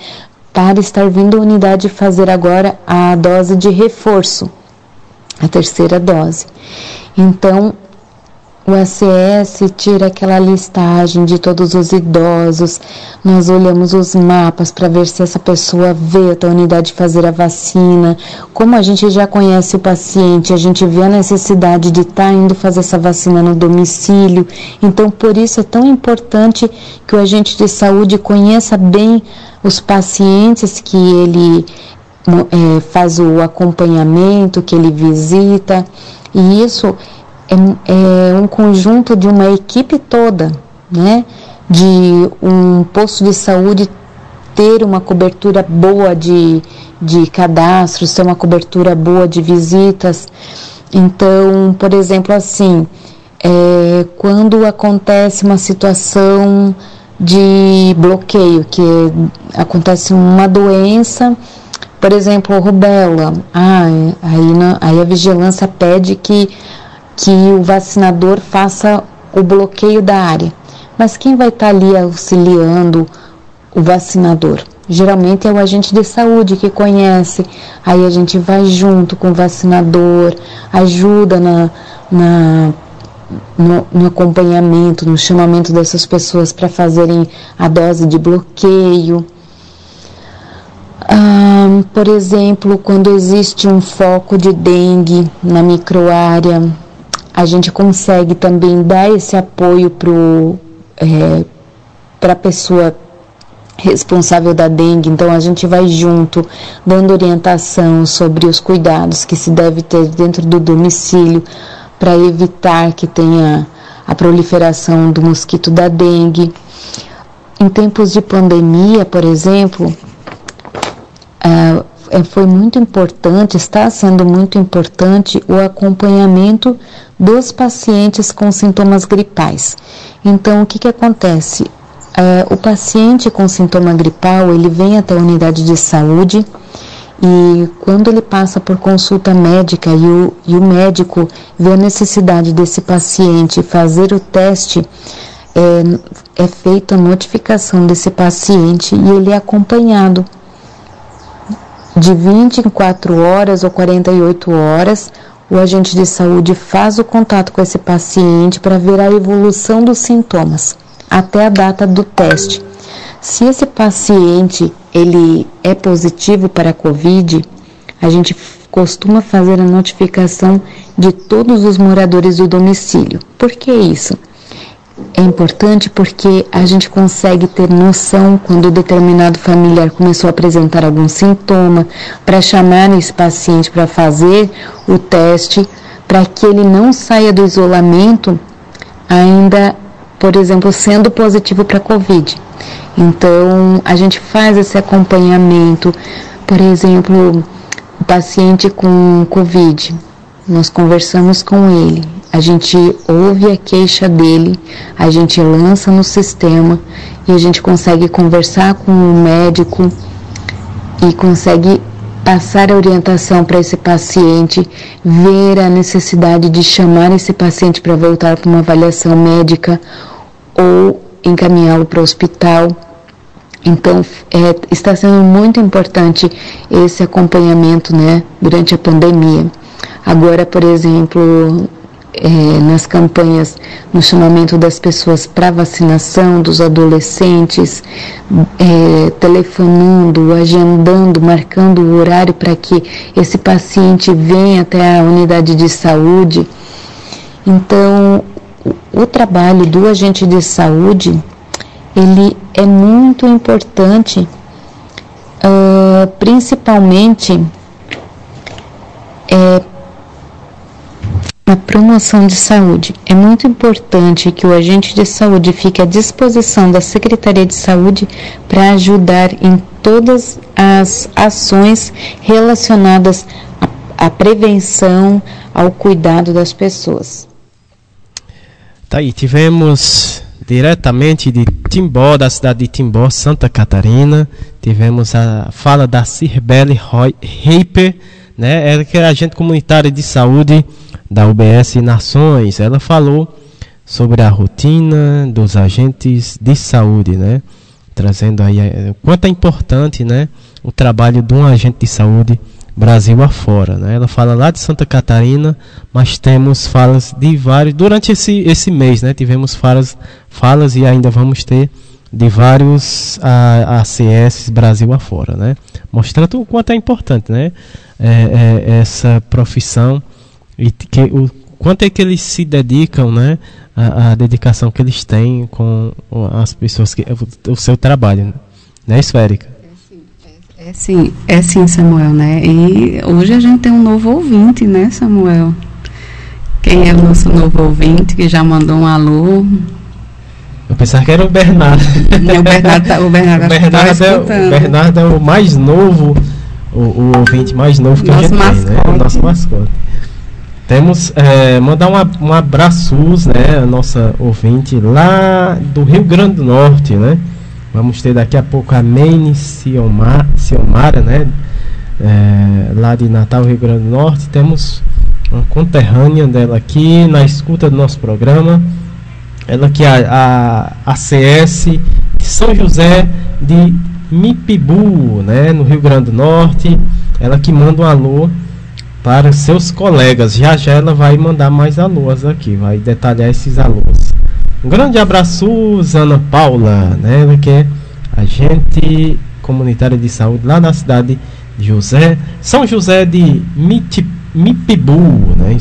para estar vindo à unidade fazer agora a dose de reforço, a terceira dose. Então, o ACS tira aquela listagem de todos os idosos, nós olhamos os mapas para ver se essa pessoa até a unidade fazer a vacina. Como a gente já conhece o paciente, a gente vê a necessidade de estar tá indo fazer essa vacina no domicílio. Então, por isso é tão importante que o agente de saúde conheça bem os pacientes que ele é, faz o acompanhamento, que ele visita. E isso é, é um conjunto de uma equipe toda, né? De um posto de saúde ter uma cobertura boa de, de cadastros, ter uma cobertura boa de visitas. Então, por exemplo, assim, é, quando acontece uma situação de bloqueio, que acontece uma doença, por exemplo, rubéola, ah, aí, na, aí a vigilância pede que que o vacinador faça o bloqueio da área. Mas quem vai estar tá ali auxiliando o vacinador? Geralmente é o agente de saúde que conhece, aí a gente vai junto com o vacinador, ajuda na, na no, no, acompanhamento, no chamamento dessas pessoas para fazerem a dose de bloqueio. Ah, por exemplo, quando existe um foco de dengue na microárea, a gente consegue também dar esse apoio para é, a pessoa responsável da dengue, então a gente vai junto, dando orientação sobre os cuidados que se deve ter dentro do domicílio para evitar que tenha a proliferação do mosquito da dengue. Em tempos de pandemia, por exemplo, uh, foi muito importante, está sendo muito importante o acompanhamento dos pacientes com sintomas gripais. Então, o que, que acontece? É, o paciente com sintoma gripal, ele vem até a unidade de saúde e quando ele passa por consulta médica e o, e o médico vê a necessidade desse paciente fazer o teste, é, é feita a notificação desse paciente e ele é acompanhado de 24 horas ou 48 horas o agente de saúde faz o contato com esse paciente para ver a evolução dos sintomas até a data do teste. Se esse paciente ele é positivo para a COVID, a gente costuma fazer a notificação de todos os moradores do domicílio. Por que isso? É importante porque a gente consegue ter noção quando determinado familiar começou a apresentar algum sintoma, para chamar esse paciente para fazer o teste, para que ele não saia do isolamento ainda, por exemplo, sendo positivo para Covid. Então, a gente faz esse acompanhamento, por exemplo, o paciente com Covid, nós conversamos com ele, a gente ouve a queixa dele, a gente lança no sistema e a gente consegue conversar com o médico e consegue passar a orientação para esse paciente, ver a necessidade de chamar esse paciente para voltar para uma avaliação médica ou encaminhá-lo para o hospital. Então, é, está sendo muito importante esse acompanhamento né, durante a pandemia. Agora, por exemplo, é, nas campanhas no chamamento das pessoas para vacinação, dos adolescentes, é, telefonando, agendando, marcando o horário para que esse paciente venha até a unidade de saúde. Então, o, trabalho do agente de saúde, ele é muito importante, uh, principalmente é, na promoção de saúde. É muito importante que o agente de saúde fique à disposição da Secretaria de Saúde para ajudar em todas as ações relacionadas à, prevenção, ao cuidado das pessoas. Tá aí, tivemos diretamente de Timbó, da cidade de Timbó, Santa Catarina, tivemos a fala da Cirbele Reiper, né? Ela que é agente comunitária de saúde da UBS Nações, ela falou sobre a rotina dos agentes de saúde, né? Trazendo aí eh, o quanto é importante, né, o trabalho de um agente de saúde Brasil afora, né? Ela fala lá de Santa Catarina, mas temos falas de vários durante esse esse mês, né? Tivemos falas falas e ainda vamos ter de vários ACS Brasil afora, né? Mostrando o quanto é importante, né? É, é, essa profissão e que, o quanto é que eles se dedicam, né? A, a dedicação que eles têm com as pessoas que o, o seu trabalho, né, isso, Érica? É sim, é sim, Samuel, né? E hoje a gente tem um novo ouvinte, né, Samuel? Quem é o nosso novo ouvinte que já mandou um alô? Eu pensava que era o Bernardo. Não, o Bernardo, tá, o Bernardo, o Bernardo, tá é, o Bernardo é o mais novo, o, o ouvinte mais novo que nosso a gente mascote. tem, né? O nosso mascote. Temos, é, mandar um, um abraço, né, a nossa ouvinte lá do Rio Grande do Norte, né? Vamos ter daqui a pouco a Ciomara, Ciomara né? É, lá de Natal, Rio Grande do Norte. Temos uma conterrânea dela aqui na escuta do nosso programa. Ela que é a, a, a CS de São José de Mipibu, né? No Rio Grande do Norte. Ela que manda um alô para seus colegas. Já já ela vai mandar mais alôs aqui, vai detalhar esses alôs. Um grande abraço, Ana Paula, né? Ela que é agente comunitária de saúde lá na cidade de José, São José de Mipibu, né?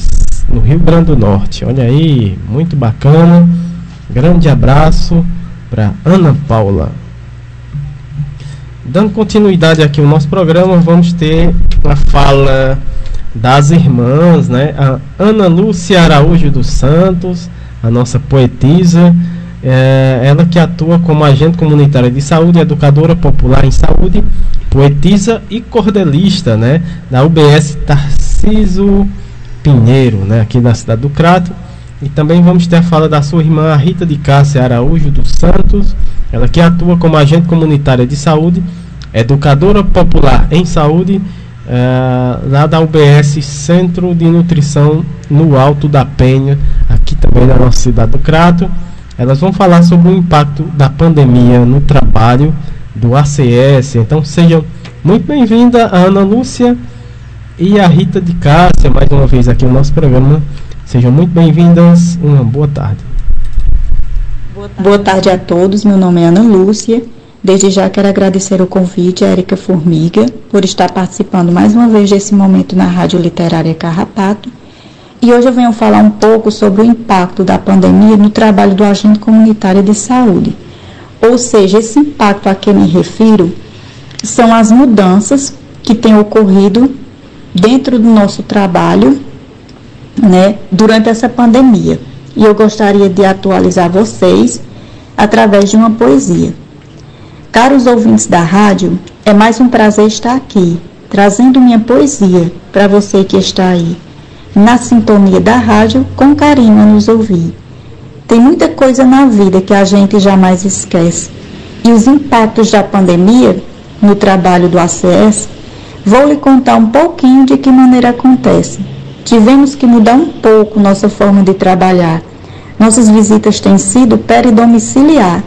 no Rio Grande do Norte. Olha aí, muito bacana. Grande abraço para Ana Paula. Dando continuidade aqui ao nosso programa, vamos ter a fala das irmãs, né? A Ana Lúcia Araújo dos Santos, a nossa poetisa, é, ela que atua como agente comunitária de saúde, educadora popular em saúde, poetisa e cordelista, né? Da UBS Tarciso Pinheiro, né? Aqui da cidade do Crato. E também vamos ter a fala da sua irmã Rita de Cássia Araújo dos Santos, ela que atua como agente comunitária de saúde, educadora popular em saúde uh, lá da UBS Centro de Nutrição no Alto da Penha, aqui também na nossa cidade do Crato. Elas vão falar sobre o impacto da pandemia no trabalho do ACS. Então sejam muito bem-vinda a Ana Lúcia e a Rita de Cássia, mais uma vez aqui no nosso programa. Sejam muito bem-vindas. Uma boa tarde. Boa tarde. Boa tarde a todos. Meu nome é Ana Lúcia Desde já quero agradecer o convite Érica Formiga por estar participando mais uma vez desse momento na Rádio Literária Carrapato. E hoje eu venho falar um pouco sobre o impacto da pandemia no trabalho do agente comunitário de saúde. Ou seja, esse impacto a que me refiro são as mudanças que têm ocorrido dentro do nosso trabalho né, durante essa pandemia. E eu gostaria de atualizar vocês através de uma poesia. Caros ouvintes da rádio, É mais um prazer estar aqui, trazendo minha poesia para você que está aí, na sintonia da rádio, com carinho a nos ouvir. Tem muita coisa na vida que a gente jamais esquece. E os impactos da pandemia no trabalho do ACS, vou lhe contar um pouquinho de que maneira acontece. Tivemos que mudar um pouco nossa forma de trabalhar. Nossas visitas têm sido peridomiciliar,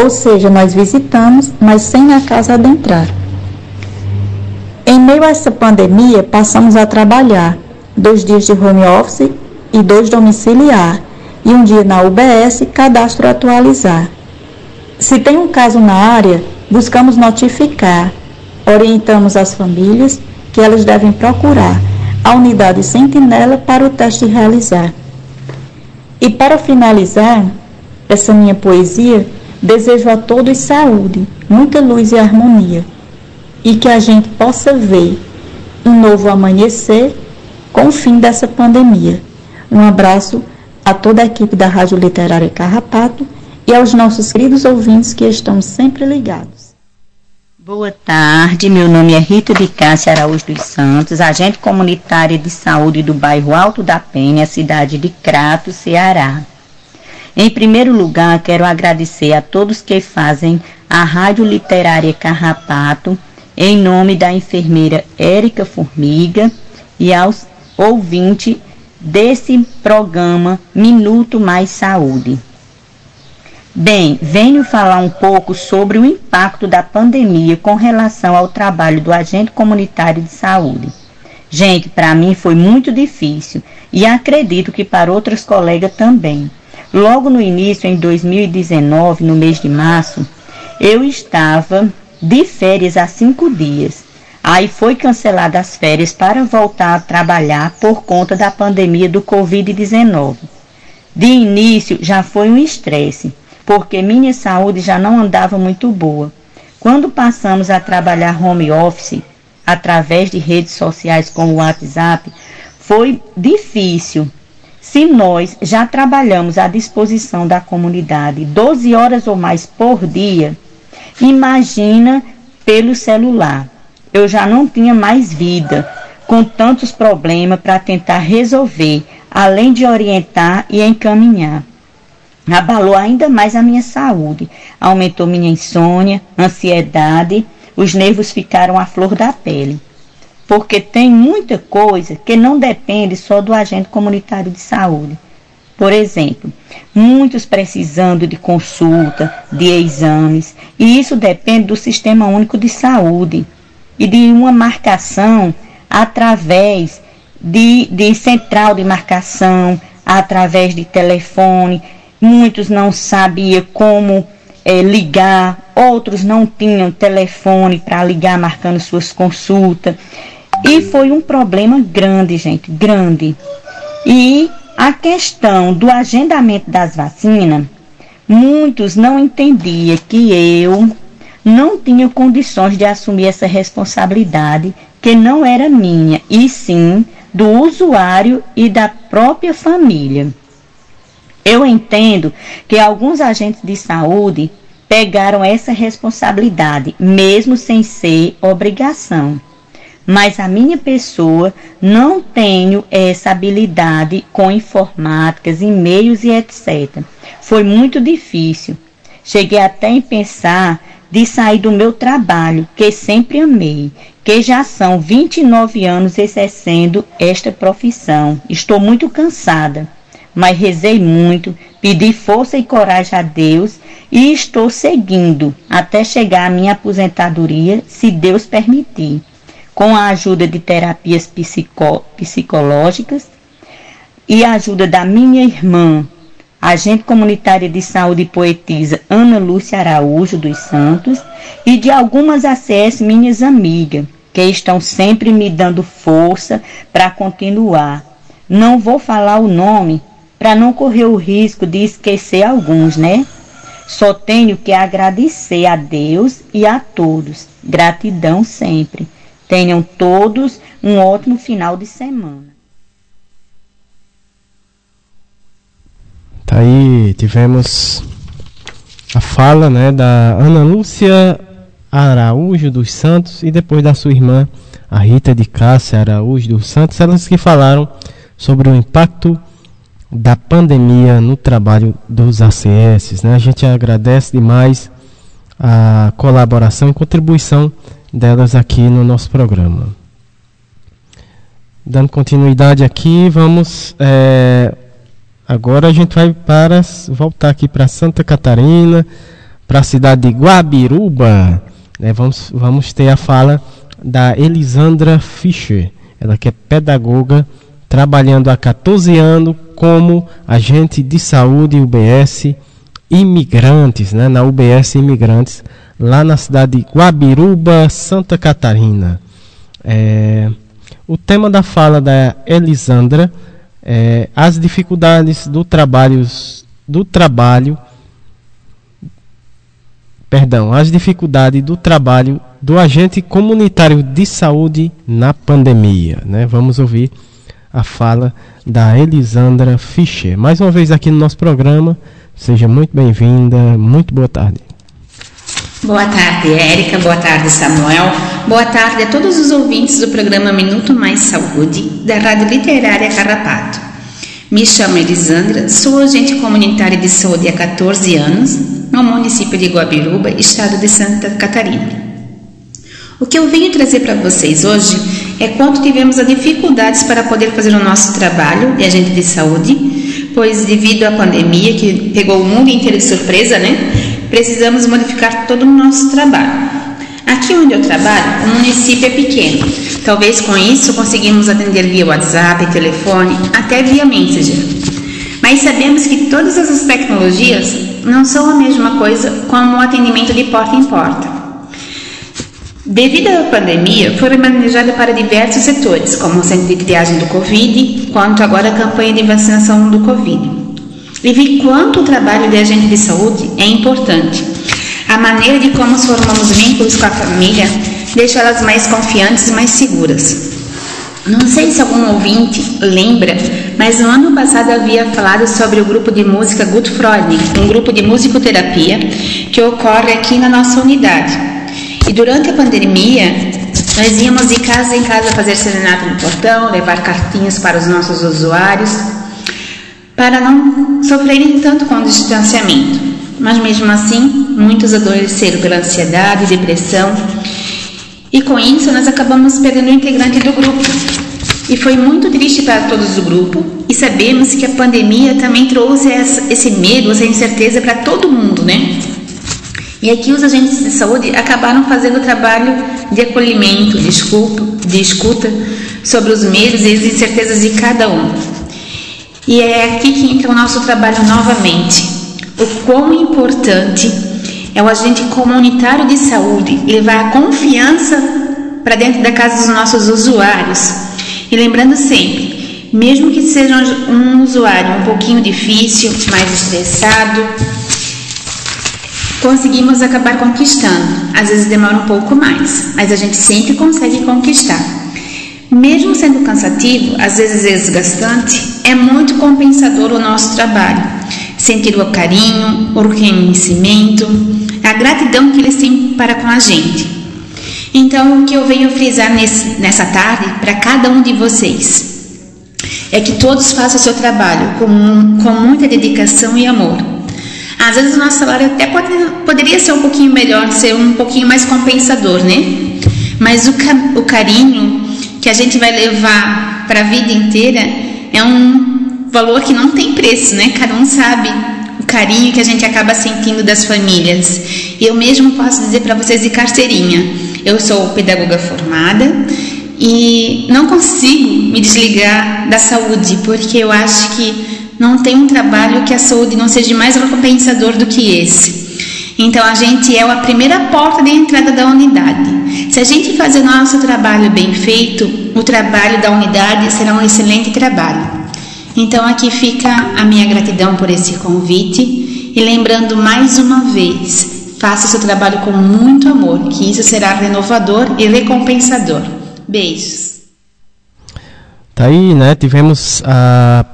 ou seja, nós visitamos, mas sem a casa adentrar. Em meio a essa pandemia, passamos a trabalhar dois dias de home office e dois domiciliar, e um dia na UBS, cadastro atualizar. Se tem um caso na área, buscamos notificar, orientamos as famílias que elas devem procurar a unidade sentinela para o teste realizar. E para finalizar essa minha poesia, desejo a todos saúde, muita luz e harmonia, e que a gente possa ver um novo amanhecer com o fim dessa pandemia. Um abraço a toda a equipe da Rádio Literária Carrapato e aos nossos queridos ouvintes que estão sempre ligados. Boa tarde, meu nome é Rita de Cássia Araújo dos Santos, agente comunitária de saúde do bairro Alto da Penha, cidade de Crato, Ceará. Em primeiro lugar, quero agradecer a todos que fazem a Rádio Literária Carrapato, em nome da enfermeira Érica Formiga e aos ouvintes desse programa Minuto Mais Saúde. Bem, venho falar um pouco sobre o impacto da pandemia com relação ao trabalho do agente comunitário de saúde. Gente, para mim foi muito difícil e acredito que para outros colegas também. Logo no início, em 2019, no mês de março, eu estava de férias há cinco dias Aí foi cancelada as férias para voltar a trabalhar por conta da pandemia do Covid-19. De início já foi um estresse, porque minha saúde já não andava muito boa. Quando passamos a trabalhar home office, através de redes sociais como o WhatsApp, foi difícil. Se nós já trabalhamos à disposição da comunidade 12 horas ou mais por dia, imagina pelo celular eu já não tinha mais vida, com tantos problemas para tentar resolver, além de orientar e encaminhar. Abalou ainda mais a minha saúde, aumentou minha insônia, ansiedade, os nervos ficaram à flor da pele. Porque tem muita coisa que não depende só do agente comunitário de saúde. Por exemplo, muitos precisando de consulta, de exames, e isso depende do Sistema Único de Saúde e de uma marcação através de, de central de marcação, através de telefone. Muitos não sabiam como é, ligar, outros não tinham telefone para ligar marcando suas consultas. E foi um problema grande, gente, grande. E a questão do agendamento das vacinas, muitos não entendiam que eu, não tinha condições de assumir essa responsabilidade que não era minha, e sim do usuário e da própria família. Eu entendo que alguns agentes de saúde pegaram essa responsabilidade, mesmo sem ser obrigação. Mas a minha pessoa não tenho essa habilidade com informáticas, e-mails e etc. Foi muito difícil. Cheguei até em pensar de sair do meu trabalho, que sempre amei, que já são 29 anos exercendo esta profissão. Estou muito cansada, mas rezei muito, pedi força e coragem a Deus e estou seguindo até chegar à minha aposentadoria, se Deus permitir, com a ajuda de terapias psico psicológicas e a ajuda da minha irmã, agente comunitária de saúde e poetisa Ana Lúcia Araújo dos Santos e de algumas ACS minhas amigas, que estão sempre me dando força para continuar. Não vou falar o nome para não correr o risco de esquecer alguns, né? Só tenho que agradecer a Deus e a todos. Gratidão sempre. Tenham todos um ótimo final de semana. Tá aí tivemos a fala né, da Ana Lúcia Araújo dos Santos e depois da sua irmã, a Rita de Cássia Araújo dos Santos, elas que falaram sobre o impacto da pandemia no trabalho dos ACS. Né? A gente agradece demais a colaboração e contribuição delas aqui no nosso programa. Dando continuidade aqui, vamos. É, agora a gente vai para voltar aqui para Santa Catarina, para a cidade de Guabiruba. Né, vamos, vamos ter a fala da Elisandra Fischer, ela que é pedagoga, trabalhando há 14 anos como agente de saúde UBS imigrantes, né, na UBS Imigrantes, lá na cidade de Guabiruba, Santa Catarina. É, o tema da fala da Elisandra é as dificuldades do trabalho do trabalho perdão, as dificuldades do trabalho do agente comunitário de saúde na pandemia, né? Vamos ouvir a fala da Elisandra Fischer. Mais uma vez aqui no nosso programa. Seja muito bem-vinda. Muito boa tarde. Boa tarde, Érica. Boa tarde, Samuel. Boa tarde a todos os ouvintes do programa Minuto Mais Saúde da Rádio Literária Carrapato. Me chamo Elisandra, sou agente comunitária de saúde há 14 anos no município de Guabiruba, estado de Santa Catarina. O que eu venho trazer para vocês hoje é quanto tivemos a dificuldades para poder fazer o nosso trabalho de agente de saúde, pois devido à pandemia que pegou o mundo inteiro de surpresa, né? precisamos modificar todo o nosso trabalho. Aqui onde eu trabalho, o município é pequeno. Talvez com isso conseguimos atender via WhatsApp, telefone, até via Messenger. Mas sabemos que todas essas tecnologias não são a mesma coisa como o atendimento de porta em porta. Devido à pandemia, foi manejada para diversos setores, como o centro de triagem do Covid, quanto agora a campanha de vacinação do Covid e vi quanto o trabalho de agente de saúde é importante. A maneira de como formamos vínculos com a família deixa elas mais confiantes e mais seguras. Não sei se algum ouvinte lembra, mas no ano passado havia falado sobre o grupo de música Gut Freud, um grupo de musicoterapia que ocorre aqui na nossa unidade. E durante a pandemia, nós íamos de casa em casa fazer serenata no portão, levar cartinhas para os nossos usuários para não sofrerem tanto com o distanciamento. Mas mesmo assim, muitos adoeceram pela ansiedade, depressão, e com isso nós acabamos perdendo um integrante do grupo. E foi muito triste para todos do grupo, e sabemos que a pandemia também trouxe esse medo, essa incerteza para todo mundo, né? E aqui os agentes de saúde acabaram fazendo o trabalho de acolhimento, de, escuta, de escuta sobre os medos e as incertezas de cada um. E é aqui que entra o nosso trabalho novamente. O quão importante é o agente comunitário de saúde levar a confiança para dentro da casa dos nossos usuários. E lembrando sempre, mesmo que seja um usuário um pouquinho difícil, mais estressado, conseguimos acabar conquistando. Às vezes demora um pouco mais, mas a gente sempre consegue conquistar. Mesmo sendo cansativo, às vezes desgastante, é muito compensador o nosso trabalho. Sentir o carinho, o reconhecimento, a gratidão que eles têm para com a gente. Então, o que eu venho frisar nesse, nessa tarde para cada um de vocês é que todos façam o seu trabalho com, com muita dedicação e amor. Às vezes o nosso salário até pode, poderia ser um pouquinho melhor, ser um pouquinho mais compensador, né? Mas o, o carinho que a gente vai levar para a vida inteira é um valor que não tem preço, né? Cada um sabe o carinho que a gente acaba sentindo das famílias. Eu mesmo posso dizer para vocês de carteirinha. Eu sou pedagoga formada e não consigo me desligar da saúde, porque eu acho que não tem um trabalho que a saúde não seja mais recompensador do que esse. Então a gente é a primeira porta de entrada da unidade. Se a gente fazer o nosso trabalho bem feito, o trabalho da unidade será um excelente trabalho. Então aqui fica a minha gratidão por esse convite e lembrando mais uma vez, faça seu trabalho com muito amor, que isso será renovador e recompensador. Beijos. Tá aí, né? Tivemos a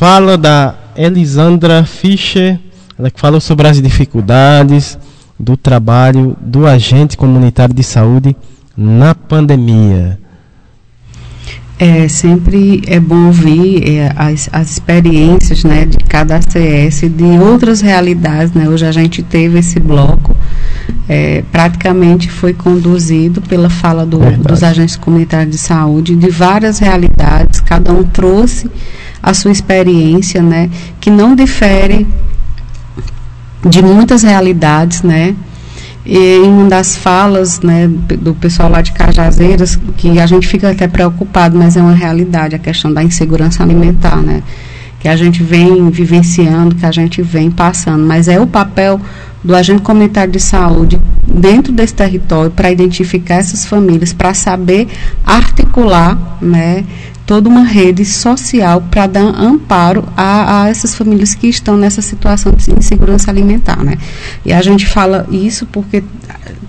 fala da Elisandra Fischer ela que falou sobre as dificuldades do trabalho do agente comunitário de saúde na pandemia. É, sempre é bom ouvir é, as, as experiências né, de cada ACS, de outras realidades. Né? Hoje a gente teve esse bloco, é, praticamente foi conduzido pela fala do, dos agentes comunitários de saúde, de várias realidades, cada um trouxe a sua experiência, né, que não difere de muitas realidades, né, em uma das falas né, do pessoal lá de Cajazeiras, que a gente fica até preocupado, mas é uma realidade, a questão da insegurança alimentar, né? Que a gente vem vivenciando, que a gente vem passando. Mas é o papel do agente comunitário de saúde dentro desse território para identificar essas famílias, para saber articular, né? Toda uma rede social para dar amparo a, a, essas famílias que estão nessa situação de insegurança alimentar, né? E a gente fala isso porque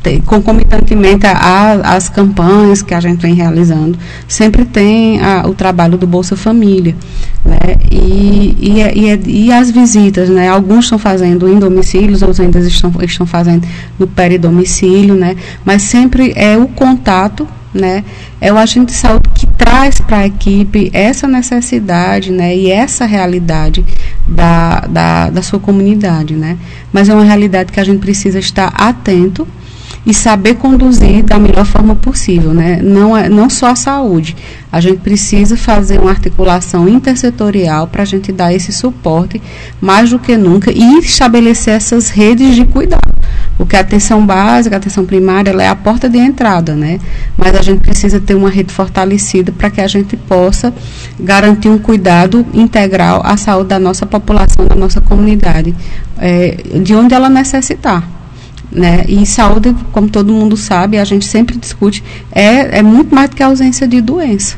tem, concomitantemente às campanhas que a gente vem realizando, sempre tem a, o trabalho do Bolsa Família, né? E, e, é, e, é, e, as visitas, né? Alguns estão fazendo em domicílios, outros ainda estão, estão fazendo no peridomicílio, né? Mas sempre é o contato né? É o agente de saúde que traz para a equipe essa necessidade, né? E essa realidade da, da, da sua comunidade, né? Mas é uma realidade que a gente precisa estar atento e saber conduzir da melhor forma possível, né? Não é não só a saúde. A gente precisa fazer uma articulação intersetorial para a gente dar esse suporte mais do que nunca e estabelecer essas redes de cuidado. Porque a atenção básica, a atenção primária, ela é a porta de entrada, né? Mas a gente precisa ter uma rede fortalecida para que a gente possa garantir um cuidado integral à saúde da nossa população, da nossa comunidade, é, de onde ela necessitar. Né? E saúde, como todo mundo sabe, a gente sempre discute, é, é muito mais do que a ausência de doença.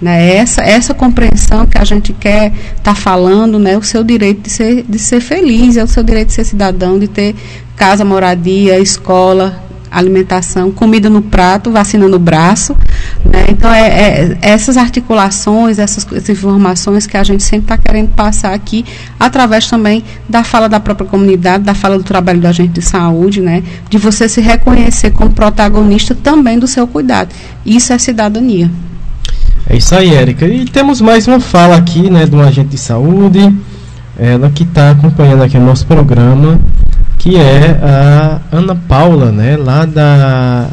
Né? Essa, essa compreensão que a gente quer estar tá falando, né? o seu direito de ser, de ser feliz, é o seu direito de ser cidadão, de ter casa, moradia, escola, alimentação, comida no prato, vacina no braço. Né? Então, é, é, essas articulações, essas, essas, informações que a gente sempre está querendo passar aqui, através também da fala da própria comunidade, da fala do trabalho do agente de saúde, né? de você se reconhecer como protagonista também do seu cuidado. Isso é cidadania. É isso aí, Érica. E temos mais uma fala aqui né, de um agente de saúde, ela que está acompanhando aqui o nosso programa que é a Ana Paula, né, lá da,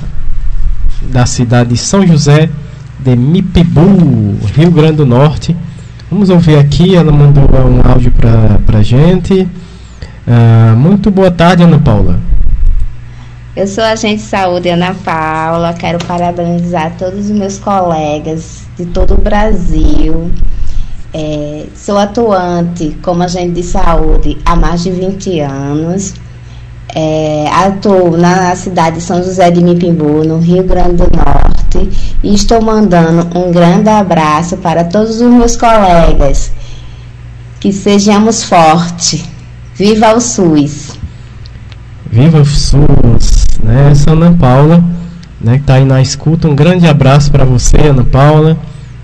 da cidade de São José de Mipibu, Rio Grande do Norte. Vamos ouvir aqui, ela mandou um áudio para a gente. Uh, muito boa tarde, Ana Paula. Eu sou agente de saúde Ana Paula, quero parabenizar todos os meus colegas de todo o Brasil. É, sou atuante como agente de saúde há mais de 20 anos. É, atuo na cidade de São José de Mipimbu, no Rio Grande do Norte, e estou mandando um grande abraço para todos os meus colegas. Que sejamos fortes. Viva o SUS! Viva o SUS! Né? Essa Ana Paula, né, que está aí na escuta, um grande abraço para você, Ana Paula,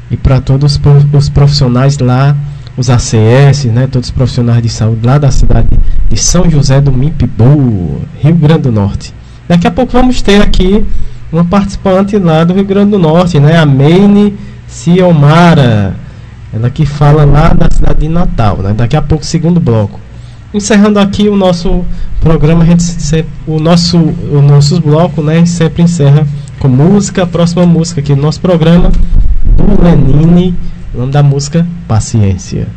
e para todos os profissionais lá os ACS, né, todos os profissionais de saúde lá da cidade de São José do Mipibu, Rio Grande do Norte. Daqui a pouco vamos ter aqui uma participante lá do Rio Grande do Norte, né, a Meine Ciomara, ela que fala lá da cidade de Natal, né, daqui a pouco segundo bloco. Encerrando aqui o nosso programa, sempre, o nosso o nossos blocos, né, sempre encerra com música, a próxima música aqui do nosso programa Lenine o nome da música, Paciência.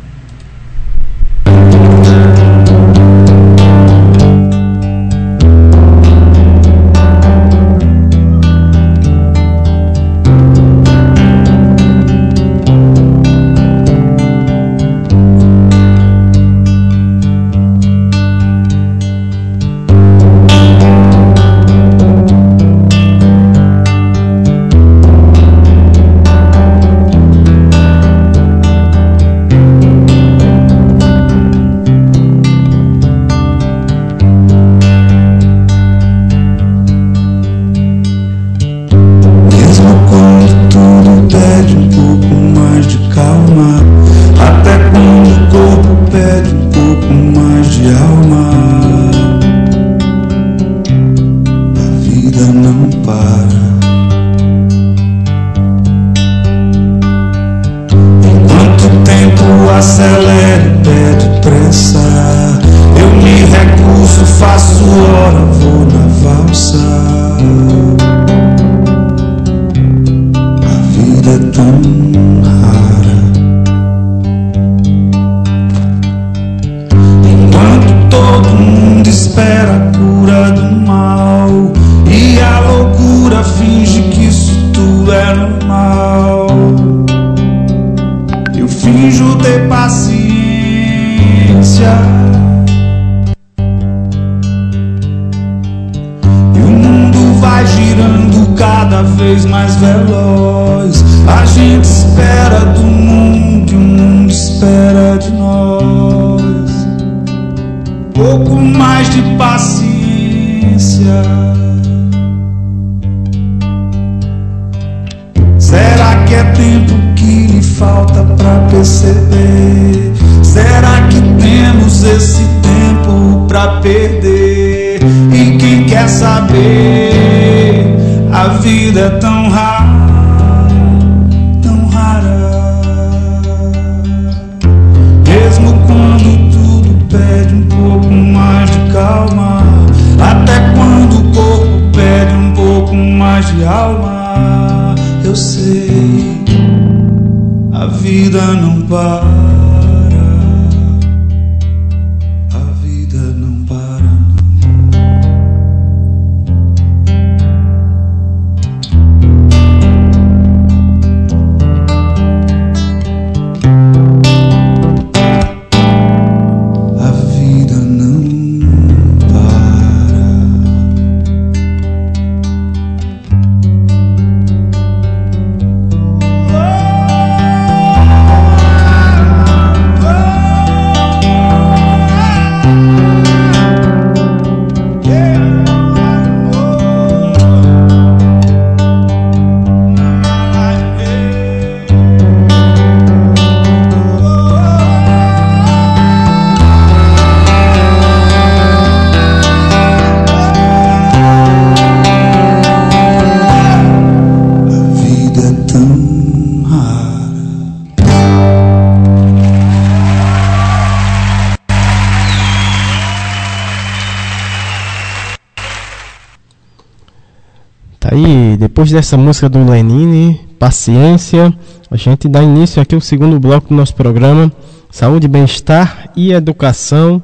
Dessa música do Lenine, Paciência, a gente dá início aqui ao segundo bloco do nosso programa, Saúde, Bem-Estar e Educação.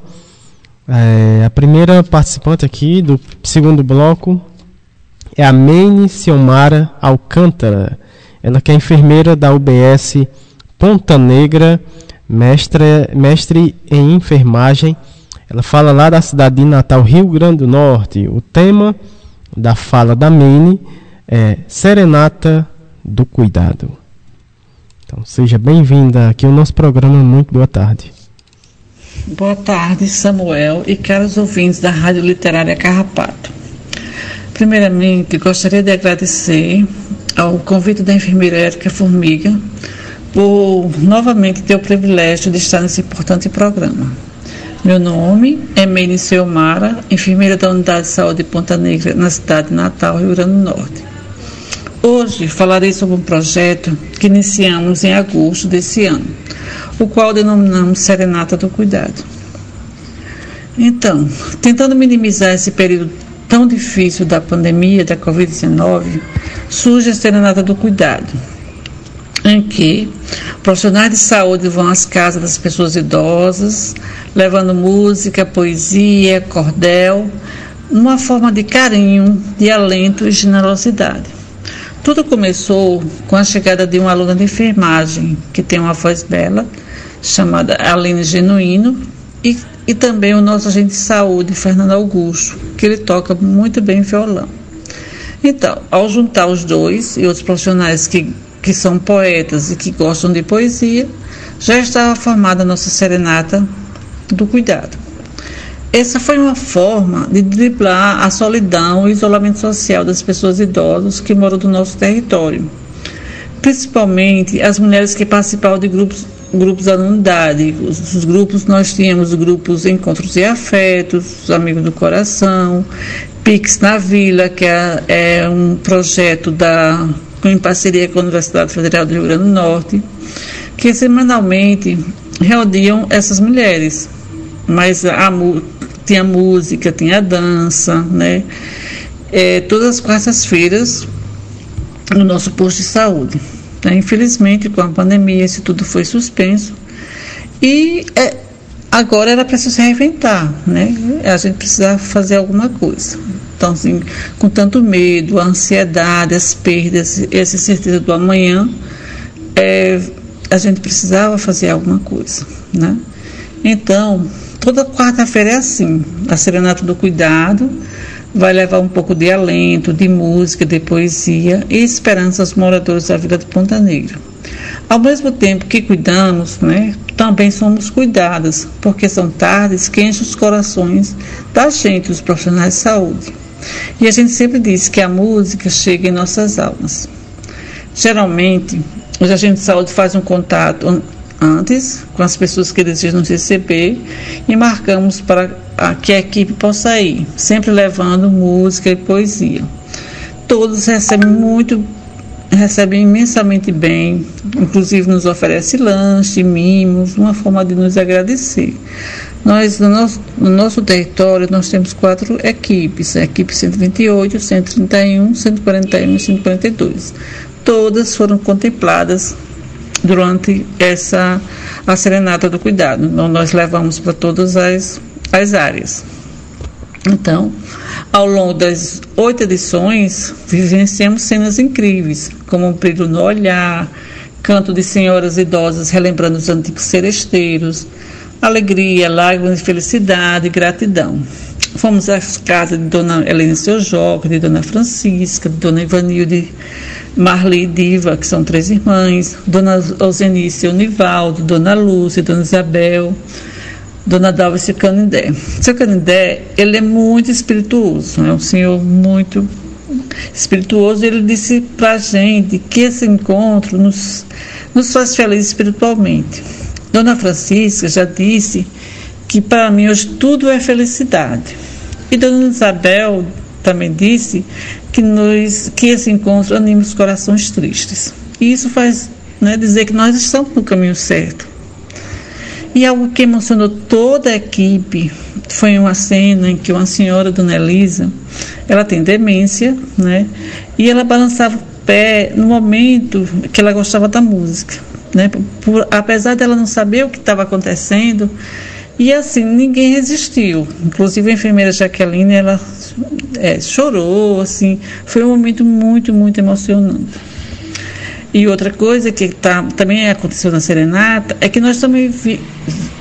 É, a primeira participante aqui do segundo bloco é a Meine Ciomara Alcântara. Ela que é enfermeira da UBS Ponta Negra, mestre, mestre em enfermagem. Ela fala lá da cidade de Natal, Rio Grande do Norte. O tema da fala da Meine é Serenata do Cuidado. Então seja bem-vinda aqui ao nosso programa. Muito boa tarde. Boa tarde, Samuel e caros ouvintes da Rádio Literária Carrapato. Primeiramente, gostaria de agradecer ao convite da enfermeira Érica Formiga por novamente ter o privilégio de estar nesse importante programa. Meu nome é Meire Seomara, enfermeira da Unidade de Saúde de Ponta Negra, na cidade de Natal, Rio Grande do Norte. Hoje falarei sobre um projeto que iniciamos em agosto desse ano, o qual denominamos Serenata do Cuidado. Então, tentando minimizar esse período tão difícil da pandemia da Covid-19, surge a Serenata do Cuidado, em que profissionais de saúde vão às casas das pessoas idosas, levando música, poesia, cordel, numa forma de carinho, de alento e generosidade. Tudo começou com a chegada de uma aluna de enfermagem que tem uma voz bela, chamada Aline Genuíno, e, e também o nosso agente de saúde, Fernando Augusto, que ele toca muito bem violão. Então, ao juntar os dois e outros profissionais que, que são poetas e que gostam de poesia, já estava formada a nossa serenata do cuidado. Essa foi uma forma de driblar a solidão e o isolamento social das pessoas idosas que moram no nosso território, principalmente as mulheres que participavam de grupos grupos da unidade. Os, os, grupos, nós tínhamos grupos Encontros e Afetos, Amigos do Coração, Pix na Vila, que é, é um projeto da, em parceria com a Universidade Federal do Rio Grande do Norte, que semanalmente reuniam essas mulheres. Mas a, tinha música, tinha dança, né? É, todas as quartas-feiras no nosso posto de saúde. Né? Infelizmente, com a pandemia, isso tudo foi suspenso. E é, agora era preciso se reinventar, né? A gente precisava fazer alguma coisa. Então, assim, com tanto medo, a ansiedade, as perdas, essa incerteza do amanhã, é, a gente precisava fazer alguma coisa, né? Então, toda quarta-feira é assim, a Serenata do Cuidado vai levar um pouco de alento, de música, de poesia e esperança aos moradores da Vila de Ponta Negra. Ao mesmo tempo que cuidamos, né, também somos cuidadas, porque são tardes que enchem os corações da gente, os profissionais de saúde. E a gente sempre diz que a música chega em nossas almas. Geralmente, os agentes de saúde fazem um contato antes com as pessoas que desejam receber e marcamos para que a equipe possa ir, sempre levando música e poesia. Todos recebem muito, recebem imensamente bem, inclusive nos oferece lanche, mimos, uma forma de nos agradecer. Nós, no nosso, no nosso território, nós temos quatro equipes, a equipe 128, 131, 141 e 142. Todas foram contempladas durante essa a serenata do cuidado. Então, nós levamos para todas as, as áreas. Então, ao longo das oito edições, vivenciamos cenas incríveis, como um brilho no olhar, canto de senhoras idosas relembrando os antigos seresteiros, alegria, lágrimas de felicidade e gratidão. Fomos às casas de Dona Helena Seu Joca, de Dona Francisca, de Dona Ivanilde Marli e Diva, que são três irmãs, Dona Eusenice Univaldo, Dona Lúcia, Dona Isabel, Dona Dalva e Canindé. Seu Canindé, ele é muito espirituoso, é um senhor muito espirituoso. Ele disse para a gente que esse encontro nos, nos faz felizes espiritualmente. Dona Francisca já disse que para mim hoje tudo é felicidade. E Dona Isabel também disse que, nos, que esse encontro anima os corações tristes. E isso faz né, dizer que nós estamos no caminho certo. E algo que emocionou toda a equipe foi uma cena em que uma senhora, Dona Elisa, ela tem demência, né? E ela balançava o pé no momento que ela gostava da música, né? Por, apesar dela não saber o que estava acontecendo, e assim, ninguém resistiu. Inclusive a enfermeira Jaqueline, ela é, chorou, assim, foi um momento muito, muito emocionante. E outra coisa que tá, também aconteceu na Serenata é que nós também vi,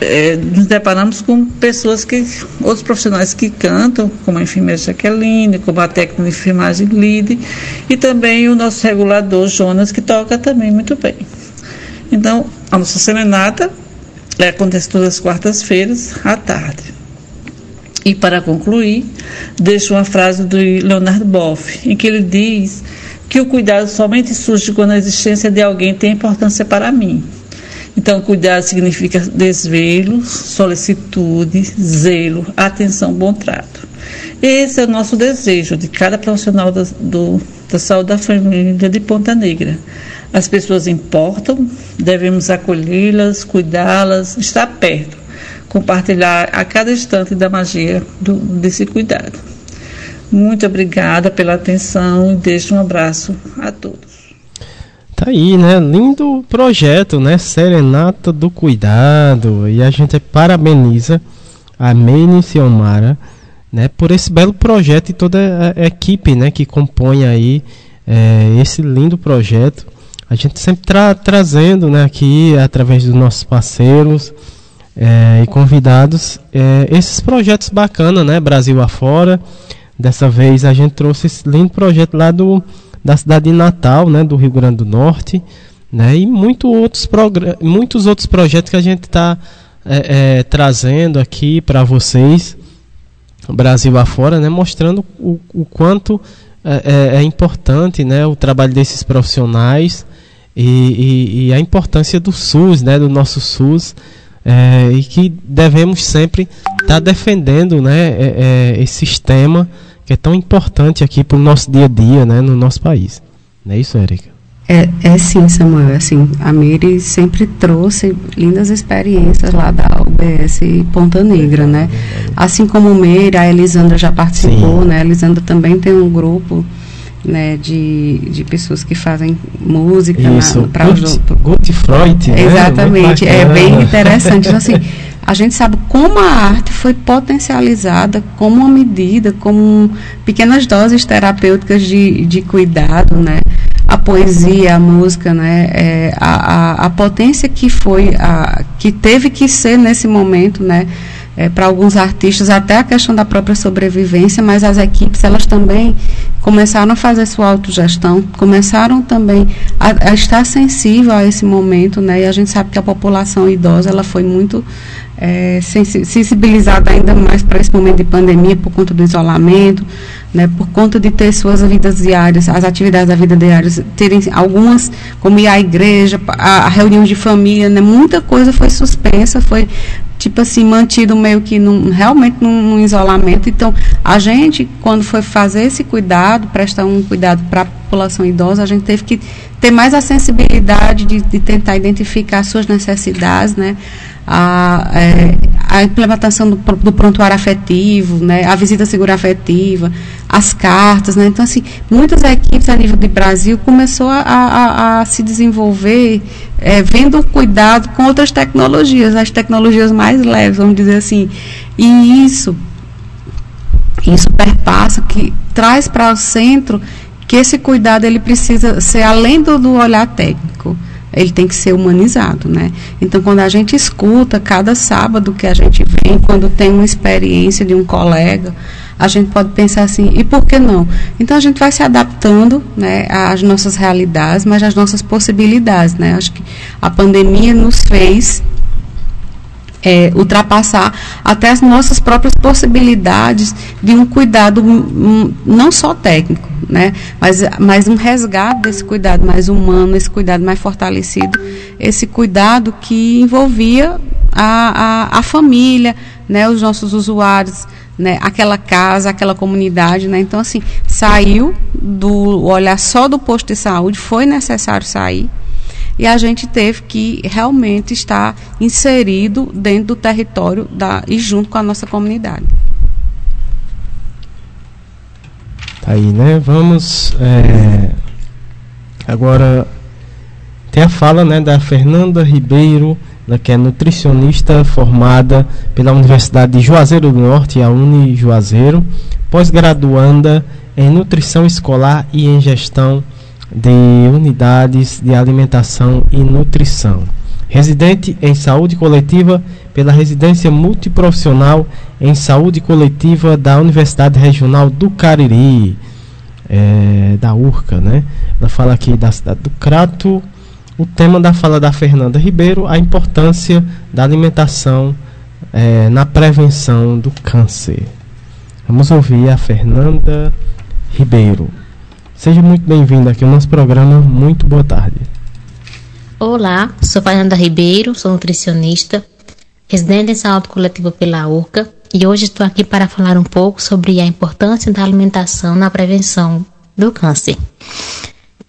é, nos deparamos com pessoas que, outros profissionais que cantam, como a enfermeira Jaqueline, como a técnica de enfermagem Lide, e também o nosso regulador Jonas, que toca também muito bem. Então, a nossa Serenata é, acontece todas as quartas-feiras à tarde. E para concluir, deixo uma frase do Leonardo Boff, em que ele diz que o cuidado somente surge quando a existência de alguém tem importância para mim. Então, cuidado significa desvelo, solicitude, zelo, atenção, bom trato. Esse é o nosso desejo de cada profissional da, do, da saúde da família de Ponta Negra. As pessoas importam, devemos acolhê-las, cuidá-las, estar perto, compartilhar a cada instante da magia do, desse cuidado. Muito obrigada pela atenção e deixo um abraço a todos. Tá aí, né? Lindo projeto, né? Serenata do Cuidado. E a gente parabeniza a Mene Ciomara, né? Por esse belo projeto e toda a equipe, né? Que compõe aí é, esse lindo projeto a gente sempre tra trazendo né, aqui, através dos nossos parceiros é, e convidados, é, esses projetos bacanas, né, Brasil afora. Dessa vez a gente trouxe esse lindo projeto lá do, da cidade de Natal, né, do Rio Grande do Norte, né, e muito outros muitos outros projetos que a gente está é, é, trazendo aqui para vocês, Brasil afora, né, mostrando o, o quanto é, é, é importante né, o trabalho desses profissionais e, e, e, a importância do SUS, né, do nosso SUS, é, e que devemos sempre estar tá defendendo né, é, é, esse sistema que é tão importante aqui para o nosso dia a dia, né, no nosso país. Não é isso, Érica? É, é sim, Samuel. Assim, a Miri sempre trouxe lindas experiências lá da UBS Ponta Negra, né? Assim como o Meire, a Elisandra já participou, sim. né? A Elisandra também tem um grupo né, de, de pessoas que fazem música para os Gut Freud, né? Exatamente, é bem interessante. Então, assim, a gente sabe como a arte foi potencializada como uma medida, como pequenas doses terapêuticas de, de cuidado, né? A poesia, a música, né? É, a, a, a potência que foi, a, que teve que ser nesse momento, né? é, para alguns artistas até a questão da própria sobrevivência, mas as equipes elas também começaram a fazer sua autogestão, começaram também a, a estar sensível a esse momento, né? E a gente sabe que a população idosa ela foi muito é, sensibilizada ainda mais para esse momento de pandemia por conta do isolamento, né, por conta de ter suas vidas diárias, as atividades da vida diária, terem algumas, como ir à igreja, a, a reunião de família, né, muita coisa foi suspensa, foi tipo assim, mantido meio que num, realmente num, num, isolamento. Então, a gente, quando foi fazer esse cuidado, prestar um cuidado para a população idosa, a gente teve que ter mais a sensibilidade de, de tentar identificar suas necessidades, né? A, é, a implementação do, do, prontuário afetivo, né, a visita segura afetiva, as cartas, né, então assim, muitas equipes a nível de Brasil começou a, a, a se desenvolver é, vendo cuidado com outras tecnologias, as tecnologias mais leves, vamos dizer assim, e isso, isso perpassa, que traz para o centro que esse cuidado ele precisa ser além do, do olhar técnico, ele tem que ser humanizado, né? Então, quando a gente escuta cada sábado que a gente vem, quando tem uma experiência de um colega, a gente pode pensar assim, e por que não? Então a gente vai se adaptando né, às nossas realidades, mas às nossas possibilidades. Né? Acho que a pandemia nos fez é, ultrapassar até as nossas próprias possibilidades de um cuidado não só técnico, né, mas, mas um resgate desse cuidado mais humano, esse cuidado mais fortalecido, esse cuidado que envolvia a, a, a família, né, os nossos usuários, né, aquela casa, aquela comunidade, né? Então assim, saiu do olhar só do posto de saúde, foi necessário sair. E a gente teve que realmente estar inserido dentro do território da, e junto com a nossa comunidade. Tá aí, né? Vamos é, agora tem a fala, né, da Fernanda Ribeiro ela que é nutricionista formada pela Universidade de Juazeiro do Norte, a Uni Juazeiro, pós-graduanda em nutrição escolar e em gestão de unidades de alimentação e nutrição. Residente em saúde coletiva pela residência multiprofissional em saúde coletiva da Universidade Regional do Cariri, é, da URCA, né? Ela fala aqui da cidade do Crato, o tema da fala da Fernanda Ribeiro, a importância da alimentação é, na prevenção do câncer. Vamos ouvir a Fernanda Ribeiro. Seja muito bem-vinda aqui ao nosso programa. Muito boa tarde. Olá, sou Fernanda Ribeiro, sou nutricionista, residente em saúde coletiva pela URCA e hoje estou aqui para falar um pouco sobre a importância da alimentação na prevenção do câncer.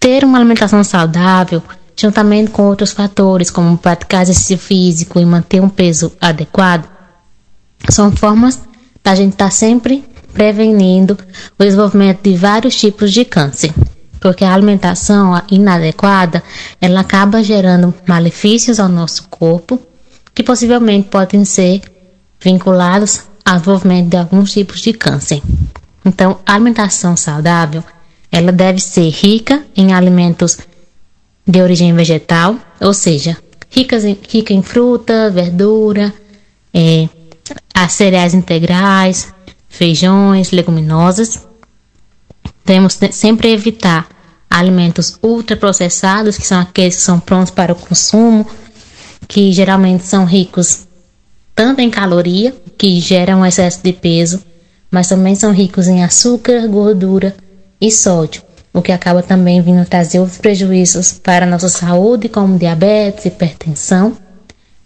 Ter uma alimentação saudável juntamente com outros fatores, como praticar exercício físico e manter um peso adequado, são formas da gente estar sempre prevenindo o desenvolvimento de vários tipos de câncer. Porque a alimentação inadequada, ela acaba gerando malefícios ao nosso corpo, que possivelmente podem ser vinculados ao desenvolvimento de alguns tipos de câncer. Então, a alimentação saudável, ela deve ser rica em alimentos de origem vegetal, ou seja, ricas em, rica em fruta, verdura, é, cereais integrais, feijões, leguminosas. Temos sempre evitar alimentos ultraprocessados, que são aqueles que são prontos para o consumo, que geralmente são ricos tanto em caloria, que geram excesso de peso, mas também são ricos em açúcar, gordura e sódio o que acaba também vindo trazer outros prejuízos para a nossa saúde, como diabetes, hipertensão,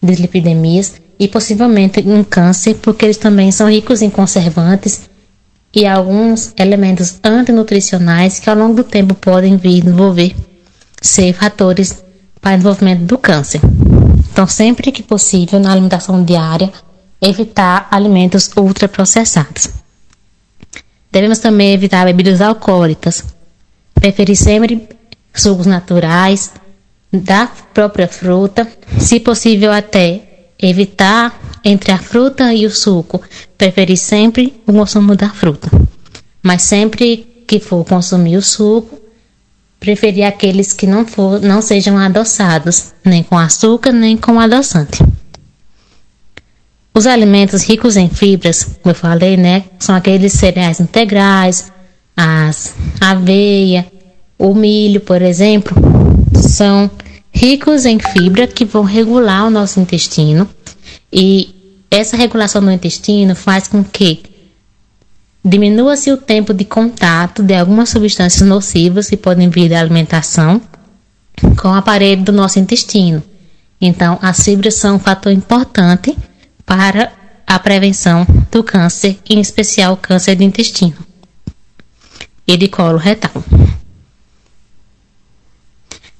dislipidemias e possivelmente um câncer, porque eles também são ricos em conservantes e alguns elementos antinutricionais que ao longo do tempo podem vir desenvolver ser fatores para o desenvolvimento do câncer. Então, sempre que possível, na alimentação diária, evitar alimentos ultraprocessados. Devemos também evitar bebidas alcoólicas, preferir sempre sucos naturais da própria fruta, se possível até evitar entre a fruta e o suco, preferir sempre o consumo da fruta. Mas sempre que for consumir o suco, preferir aqueles que não, for, não sejam adoçados, nem com açúcar, nem com adoçante. Os alimentos ricos em fibras, como eu falei, né, são aqueles cereais integrais, as aveia, o milho, por exemplo, são ricos em fibra que vão regular o nosso intestino e essa regulação do intestino faz com que diminua-se o tempo de contato de algumas substâncias nocivas que podem vir da alimentação com o aparelho do nosso intestino. Então, as fibras são um fator importante para a prevenção do câncer, em especial o câncer de intestino e de colo retal.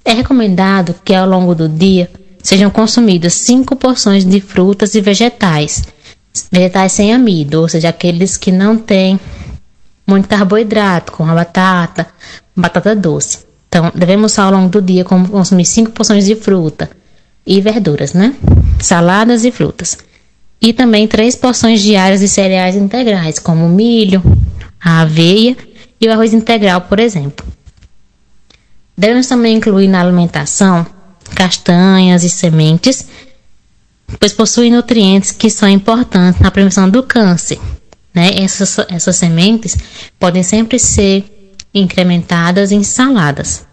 É recomendado que ao longo do dia sejam consumidas 5 porções de frutas e vegetais, vegetais sem amido, ou seja, aqueles que não têm muito carboidrato, como a batata, batata doce. Então, devemos ao longo do dia consumir 5 porções de fruta e verduras, né? Saladas e frutas e também três porções diárias de cereais integrais, como milho, a aveia e o arroz integral, por exemplo. Devemos também incluir na alimentação castanhas e sementes, pois possuem nutrientes que são importantes na prevenção do câncer. Né? Essas, essas sementes podem sempre ser incrementadas em saladas.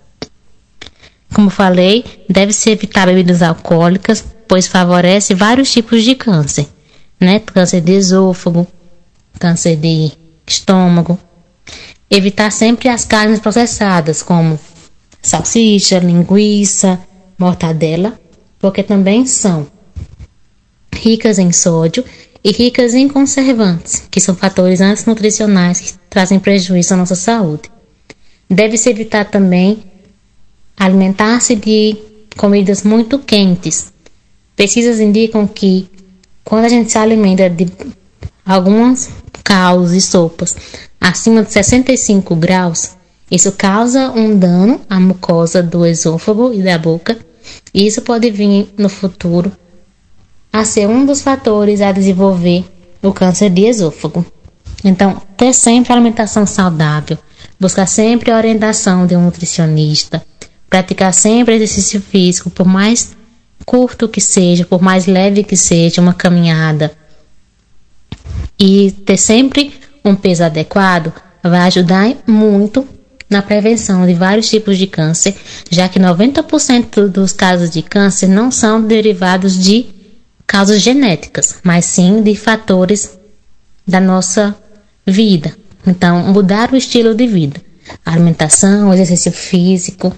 Como falei, deve-se evitar bebidas alcoólicas, pois favorece vários tipos de câncer né? Câncer de esôfago, câncer de estômago. Evitar sempre as carnes processadas, como salsicha, linguiça, mortadela, porque também são ricas em sódio e ricas em conservantes, que são fatores antinutricionais que trazem prejuízo à nossa saúde. Deve-se evitar também alimentar-se de comidas muito quentes. Pesquisas indicam que quando a gente se alimenta de algumas caldos e sopas acima de 65 graus, isso causa um dano à mucosa do esôfago e da boca, e isso pode vir no futuro a ser um dos fatores a desenvolver o câncer de esôfago. Então, ter sempre alimentação saudável, buscar sempre a orientação de um nutricionista, praticar sempre exercício físico, por mais curto que seja, por mais leve que seja, uma caminhada, e ter sempre um peso adequado, vai ajudar muito na prevenção de vários tipos de câncer, já que 90% dos casos de câncer não são derivados de causas genéticas, mas sim de fatores da nossa vida. Então, mudar o estilo de vida, alimentação, exercício físico,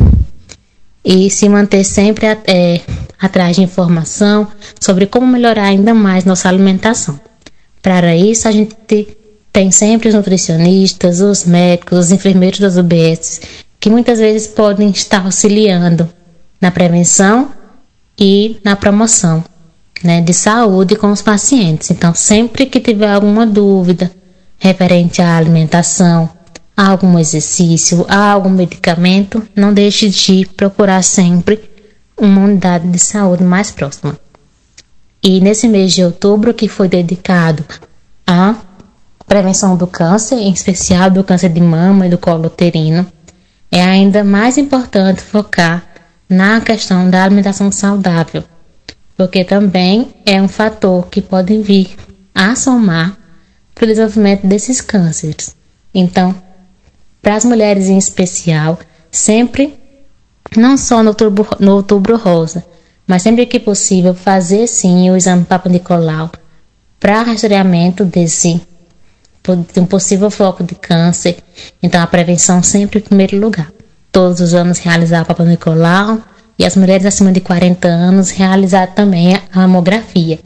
e se manter sempre é, atrás de informação sobre como melhorar ainda mais nossa alimentação. Para isso, a gente tem sempre os nutricionistas, os médicos, os enfermeiros das UBS, que muitas vezes podem estar auxiliando na prevenção e na promoção né, de saúde com os pacientes. Então, sempre que tiver alguma dúvida referente à alimentação, a algum exercício, a algum medicamento, não deixe de procurar sempre uma unidade de saúde mais próxima. E nesse mês de outubro, que foi dedicado à prevenção do câncer, em especial do câncer de mama e do colo uterino, é ainda mais importante focar na questão da alimentação saudável, porque também é um fator que pode vir a somar para o desenvolvimento desses cânceres. Então, para as mulheres em especial, sempre, não só no outubro, no outubro rosa, mas sempre que possível, fazer sim o exame Papa Nicolau para rastreamento desse de um possível foco de câncer. Então, a prevenção sempre em primeiro lugar. Todos os anos realizar o Papa Nicolau e as mulheres acima de 40 anos realizar também a mamografia,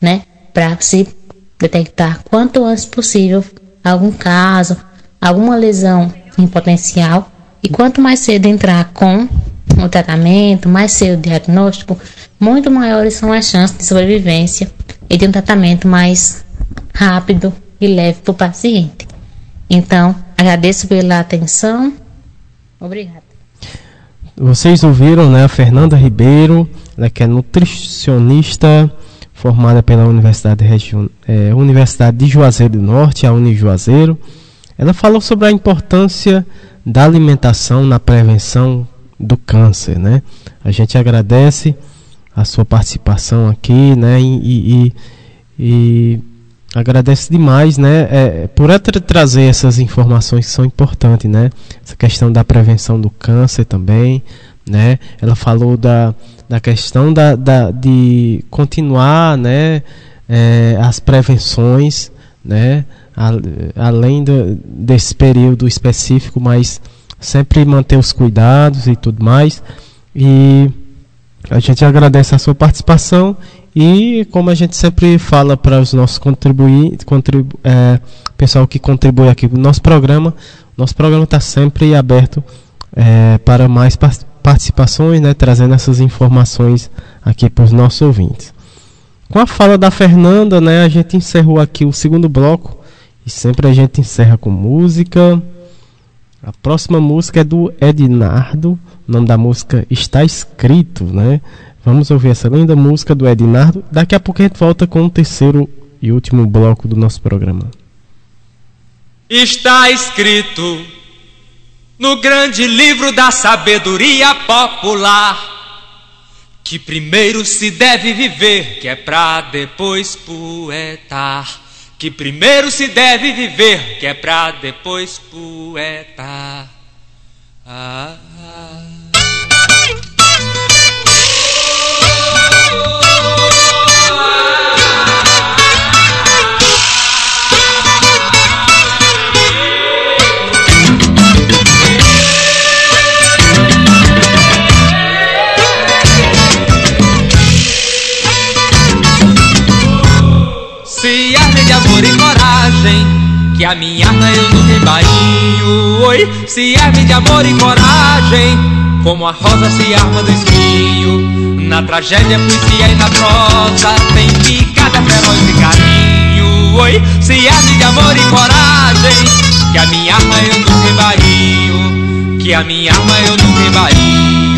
né? Para se detectar quanto antes possível algum caso, alguma lesão em potencial e quanto mais cedo entrar com o tratamento, mais cedo o diagnóstico, muito maiores são as chances de sobrevivência e de um tratamento mais rápido e leve para o paciente. Então, agradeço pela atenção. Obrigada. Vocês ouviram, né, a Fernanda Ribeiro, ela que é nutricionista formada pela Universidade, é, Universidade de Juazeiro do Norte, a Unijuazeiro. Ela falou sobre a importância da alimentação na prevenção do câncer, né? A gente agradece a sua participação aqui, né? E, e, e agradece demais, né? É, por trazer essas informações que são importantes, né? Essa questão da prevenção do câncer também, né? Ela falou da, da questão da, da de continuar, né? É, as prevenções, né? além do, desse período específico, mas sempre manter os cuidados e tudo mais. E a gente agradece a sua participação e como a gente sempre fala para os nossos contribuintes, contribu é, pessoal que contribui aqui no nosso programa, nosso programa está sempre aberto é, para mais participações, né, trazendo essas informações aqui para os nossos ouvintes. Com a fala da Fernanda, né, a gente encerrou aqui o segundo bloco e sempre a gente encerra com música. A próxima música é do Ednardo. O nome da música está escrito, né? Vamos ouvir essa linda música do Ednardo. Daqui a pouco a gente volta com o terceiro e último bloco do nosso programa. Está escrito no grande livro da sabedoria popular que primeiro se deve viver, que é pra depois poetar. Que primeiro se deve viver, que é pra depois poeta. Ah, ah. Amor e coragem Que a minha arma eu nunca embainho Oi, se arme de amor e coragem Como a rosa se arma do espinho Na tragédia, poesia e na prosa Tem picada feroz e carinho Oi, se arme de amor e coragem Que a minha arma eu nunca embainho Que a minha arma eu nunca embainho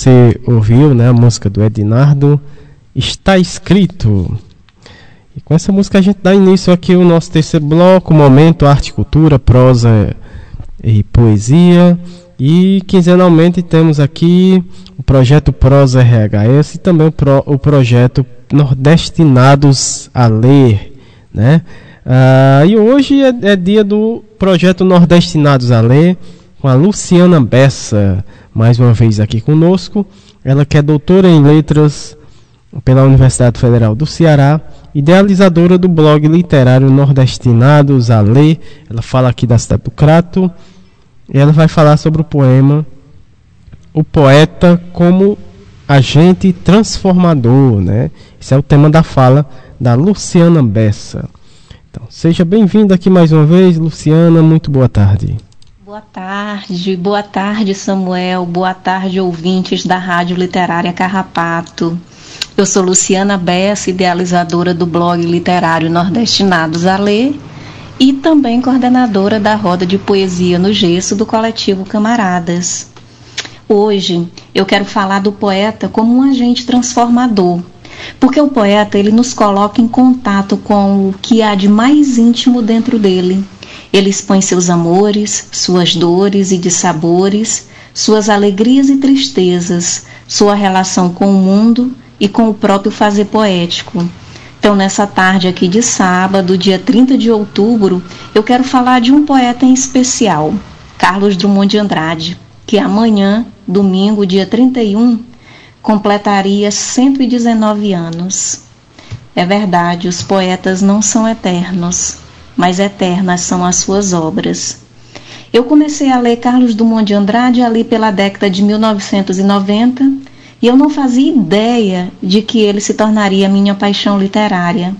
você ouviu né, a música do Ednardo, Está Escrito. E com essa música a gente dá início aqui ao nosso terceiro bloco, momento arte, cultura, prosa e poesia. E quinzenalmente temos aqui o projeto Prosa RHS e também o, pro, o projeto Nordestinados a Ler. Né? Ah, e hoje é, é dia do projeto Nordestinados a Ler com a Luciana Bessa mais uma vez aqui conosco. Ela que é doutora em letras pela Universidade Federal do Ceará, idealizadora do blog literário Nordestinados a Ler. Ela fala aqui da cidade do Crato. E ela vai falar sobre o poema O Poeta como Agente Transformador, né? Esse é o tema da fala da Luciana Bessa. Então, seja bem-vinda aqui mais uma vez, Luciana. Muito boa tarde. Boa tarde, boa tarde Samuel, boa tarde ouvintes da Rádio Literária Carrapato. Eu sou Luciana Bessa, idealizadora do blog literário Nordestinados a Ler e também coordenadora da roda de poesia no gesso do coletivo Camaradas. Hoje eu quero falar do poeta como um agente transformador, porque o poeta ele nos coloca em contato com o que há de mais íntimo dentro dele Ele expõe seus amores, suas dores e dissabores, suas alegrias e tristezas, sua relação com o mundo e com o próprio fazer poético. Então, nessa tarde aqui de sábado, dia 30 de outubro, eu quero falar de um poeta em especial, Carlos Drummond de Andrade, que amanhã, domingo, dia 31, completaria 119 anos. É verdade, os poetas não são eternos, mas eternas são as suas obras. Eu comecei a ler Carlos Drummond de Andrade ali pela década de 1990 e eu não fazia ideia de que ele se tornaria minha paixão literária.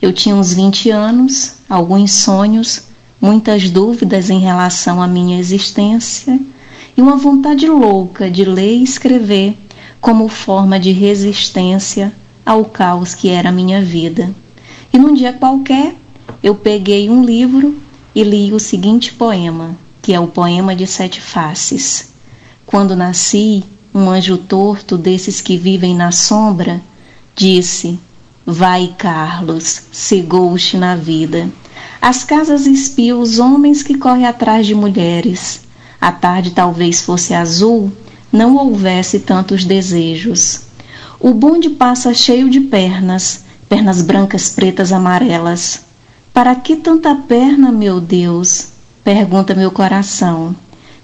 Eu tinha uns 20 anos, alguns sonhos, muitas dúvidas em relação à minha existência e uma vontade louca de ler e escrever como forma de resistência ao caos que era a minha vida. E num dia qualquer, eu peguei um livro e li o seguinte poema, que é o poema de Sete Faces. Quando nasci, um anjo torto desses que vivem na sombra disse: Vai, Carlos, cegou-te na vida. As casas espiam os homens que correm atrás de mulheres. A tarde talvez fosse azul, não houvesse tantos desejos. O bonde passa cheio de pernas, pernas brancas, pretas, amarelas. Para que tanta perna, meu Deus? Pergunta meu coração.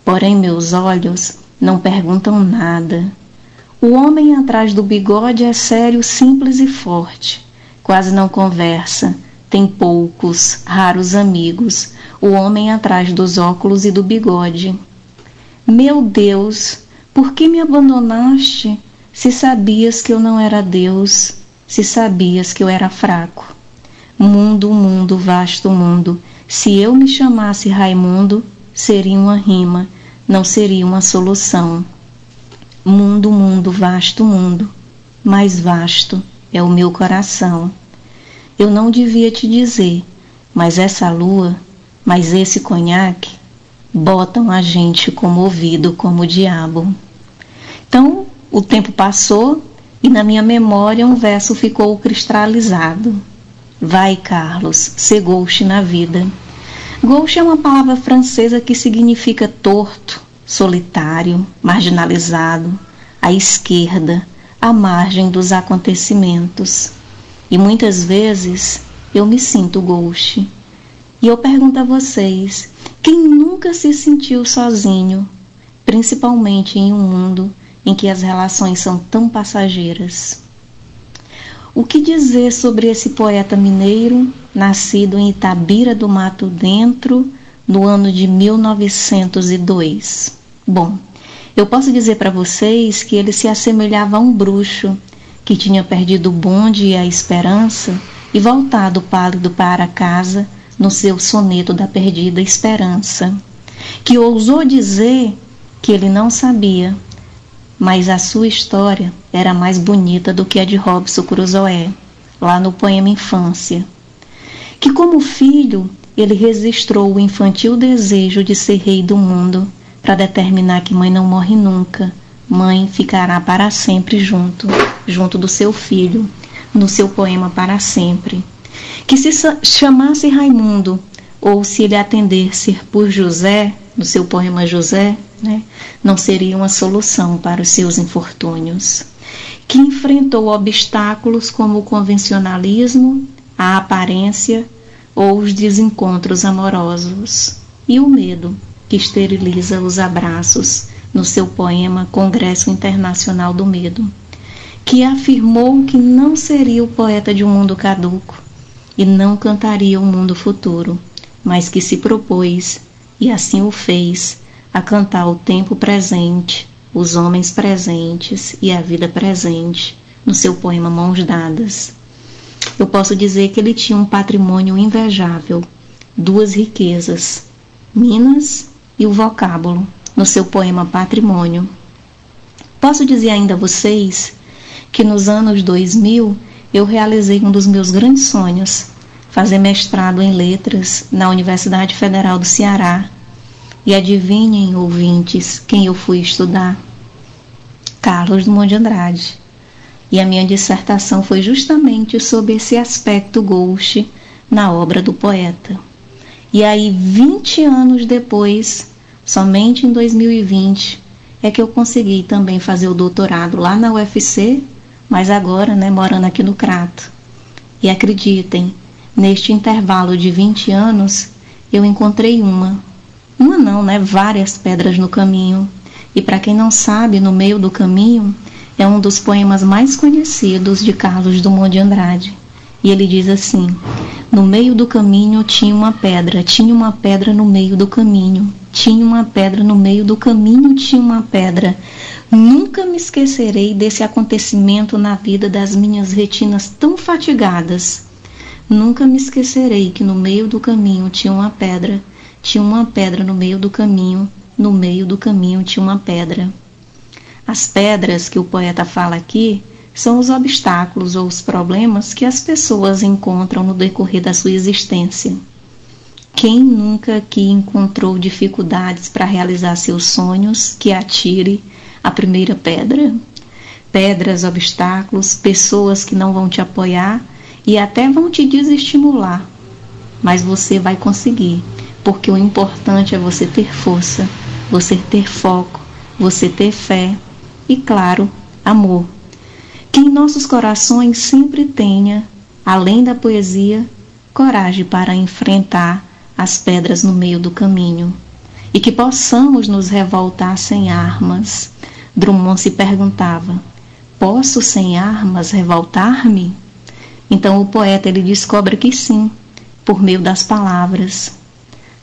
Porém, meus olhos não perguntam nada. O homem atrás do bigode é sério, simples e forte. Quase não conversa, tem poucos, raros amigos. O homem atrás dos óculos e do bigode. Meu Deus, por que me abandonaste? Se sabias que eu não era Deus, se sabias que eu era fraco. Mundo, mundo, vasto mundo, se eu me chamasse Raimundo, seria uma rima, não seria uma solução. Mundo, mundo, vasto mundo, mais vasto é o meu coração. Eu não devia te dizer, mas essa lua, mas esse conhaque, botam a gente comovido como o diabo. Então, o tempo passou e na minha memória um verso ficou cristalizado. Vai, Carlos, ser gauche na vida. Gauche é uma palavra francesa que significa torto, solitário, marginalizado, à esquerda, à margem dos acontecimentos. E muitas vezes eu me sinto gauche. E eu pergunto a vocês: quem nunca se sentiu sozinho, principalmente em um mundo em que as relações são tão passageiras. O que dizer sobre esse poeta mineiro, nascido em Itabira do Mato Dentro, no ano de 1902? Bom, eu posso dizer para vocês que ele se assemelhava a um bruxo que tinha perdido o bonde e a esperança e voltado pálido para casa no seu soneto da perdida esperança, que ousou dizer que ele não sabia mas a sua história era mais bonita do que a de Robson Crusoe, lá no poema Infância. Que, como filho, ele registrou o infantil desejo de ser rei do mundo, para determinar que mãe não morre nunca, mãe ficará para sempre junto, junto do seu filho, no seu poema Para Sempre. Que se chamasse Raimundo, ou se ele atendesse por José, no seu poema José, né, não seria uma solução para os seus infortúnios. Que enfrentou obstáculos como o convencionalismo, a aparência ou os desencontros amorosos, e o medo, que esteriliza os abraços no seu poema Congresso Internacional do Medo, que afirmou que não seria o poeta de um mundo caduco e não cantaria o um mundo futuro, mas que se propôs, e assim o fez, a cantar o tempo presente, os homens presentes e a vida presente no seu poema Mãos Dadas. Eu posso dizer que ele tinha um patrimônio invejável, duas riquezas, Minas e o vocábulo, no seu poema Patrimônio. Posso dizer ainda a vocês que nos anos 2000 eu realizei um dos meus grandes sonhos, fazer mestrado em letras na Universidade Federal do Ceará, e adivinhem, ouvintes, quem eu fui estudar? Carlos Drummond de Andrade. E a minha dissertação foi justamente sobre esse aspecto gauche na obra do poeta. E aí, 20 anos depois, somente em 2020, é que eu consegui também fazer o doutorado lá na UFC, mas agora, né, morando aqui no Crato. E acreditem, neste intervalo de 20 anos, eu encontrei uma, uma não, né, várias pedras no caminho. E para quem não sabe, no meio do caminho é um dos poemas mais conhecidos de Carlos Drummond de Andrade. E ele diz assim: No meio do caminho tinha uma pedra, tinha uma pedra no meio do caminho, tinha uma pedra no meio do caminho, tinha uma pedra. Nunca me esquecerei desse acontecimento na vida das minhas retinas tão fatigadas. Nunca me esquecerei que no meio do caminho tinha uma pedra, tinha uma pedra no meio do caminho, no meio do caminho tinha uma pedra. As pedras que o poeta fala aqui são os obstáculos ou os problemas que as pessoas encontram no decorrer da sua existência. Quem nunca aqui encontrou dificuldades para realizar seus sonhos, que atire a primeira pedra? Pedras, obstáculos, pessoas que não vão te apoiar e até vão te desestimular. Mas você vai conseguir, porque o importante é você ter força, você ter foco, você ter fé e, claro, amor que em nossos corações sempre tenha, além da poesia, coragem para enfrentar as pedras no meio do caminho e que possamos nos revoltar sem armas. Drummond se perguntava: Posso sem armas revoltar-me? Então o poeta ele descobre que sim, por meio das palavras.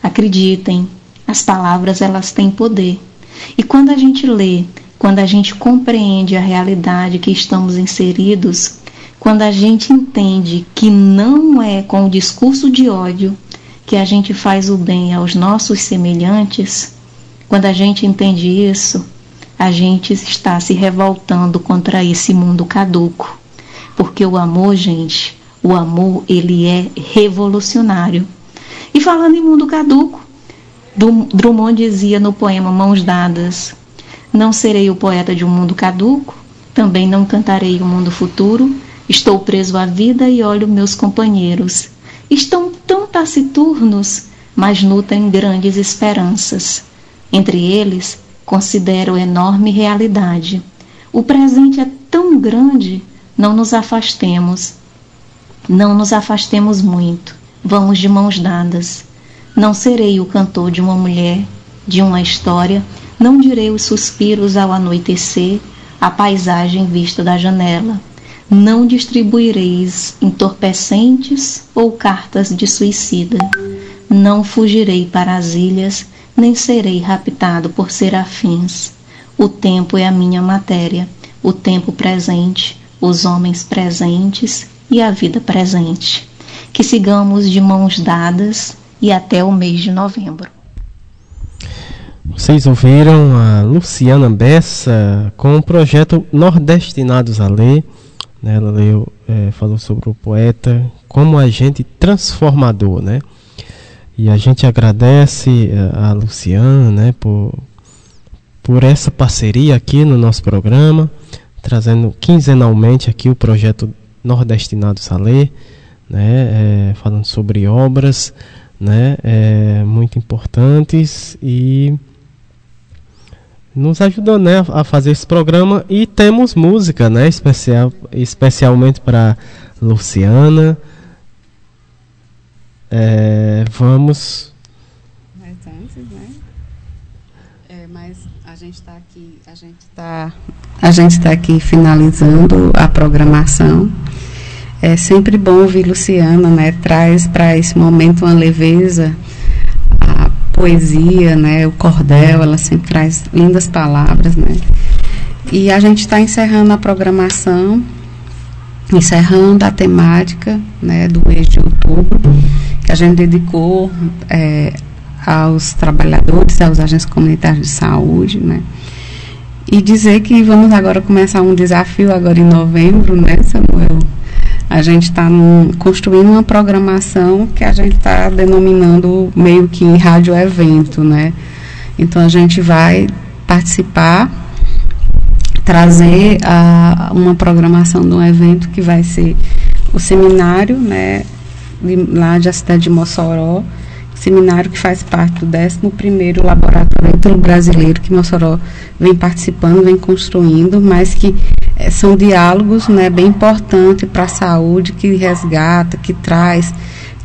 Acreditem, as palavras elas têm poder. E quando a gente lê quando a gente compreende a realidade que estamos inseridos, quando a gente entende que não é com o discurso de ódio que a gente faz o bem aos nossos semelhantes, quando a gente entende isso, a gente está se revoltando contra esse mundo caduco. Porque o amor, gente, o amor, ele é revolucionário. E falando em mundo caduco, Drummond dizia no poema Mãos Dadas: não serei o poeta de um mundo caduco, também não cantarei o um mundo futuro. Estou preso à vida e olho meus companheiros. Estão tão taciturnos, mas nutrem grandes esperanças. Entre eles, considero enorme realidade. O presente é tão grande, não nos afastemos. Não nos afastemos muito. Vamos de mãos dadas. Não serei o cantor de uma mulher, de uma história não direi os suspiros ao anoitecer, a paisagem vista da janela. Não distribuireis entorpecentes ou cartas de suicida. Não fugirei para as ilhas, nem serei raptado por serafins. O tempo é a minha matéria, o tempo presente, os homens presentes e a vida presente. Que sigamos de mãos dadas e até o mês de novembro. Vocês ouviram a Luciana Bessa com o projeto Nordestinados a Ler. Né? Ela leu, é, falou sobre o poeta como agente transformador. Né? E a gente agradece é, a Luciana né, por, por essa parceria aqui no nosso programa, trazendo quinzenalmente aqui o projeto Nordestinados a Ler, né, é, falando sobre obras né, é, muito importantes e nos ajudou né, a fazer esse programa e temos música, né, especial, especialmente para Luciana. É, vamos. Mas antes, né? É, mas a gente está aqui, a gente está, a gente está aqui finalizando a programação. É sempre bom ouvir Luciana, né? Traz para esse momento uma leveza poesia, né, o cordel, ela sempre traz lindas palavras, né. E a gente está encerrando a programação, encerrando a temática, né, do mês de outubro, que a gente dedicou é, aos trabalhadores, aos agentes comunitários de saúde, né. E dizer que vamos agora começar um desafio agora em novembro, né, Samuel? A gente está construindo uma programação que a gente está denominando meio que rádio evento, né? Então a gente vai participar, trazer a, uma programação de um evento que vai ser o seminário, né? De, lá da cidade de Mossoró, seminário que faz parte do 11º Laboratório Brasileiro que Mossoró vem participando, vem construindo, mas que é, são diálogos né, bem importantes para a saúde, que resgata, que traz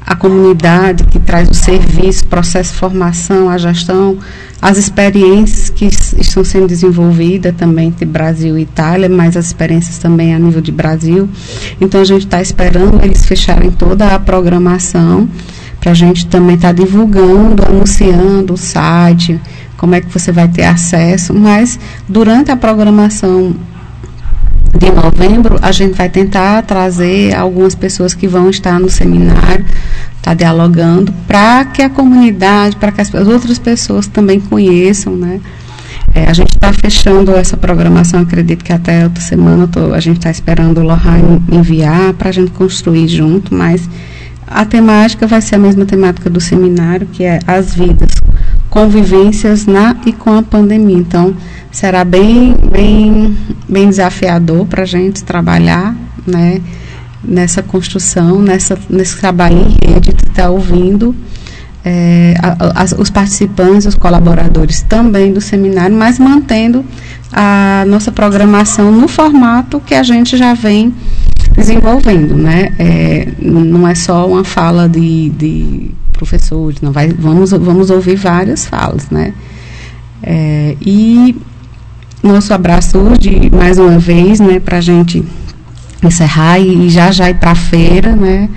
a comunidade, que traz o serviço, processo de formação, a gestão, as experiências que estão sendo desenvolvidas também entre Brasil e Itália, mas as experiências também a nível de Brasil. Então a gente está esperando eles fecharem toda a programação para a gente também estar tá divulgando, anunciando o site, como é que você vai ter acesso, mas durante a programação de novembro, a gente vai tentar trazer algumas pessoas que vão estar no seminário, tá dialogando, para que a comunidade, para que as, as, outras pessoas também conheçam, né? É, a gente está fechando essa programação, acredito que até outra semana tô, a gente está esperando o Lohane enviar para a gente construir junto, mas a temática vai ser a mesma temática do seminário, que é as vidas, convivências na e com a pandemia. Então, será bem, bem, bem desafiador para a gente trabalhar, né, nessa construção, nessa, nesse trabalho em rede, estar tá ouvindo é, os participantes, os colaboradores também do seminário, mas mantendo a nossa programação no formato que a gente já vem desenvolvendo, né? É, não é só uma fala de, de professores, não vai, vamos, vamos ouvir várias falas, né? É, e nosso abraço hoje, mais uma vez, né, para a gente encerrar e, já já ir para a feira, né?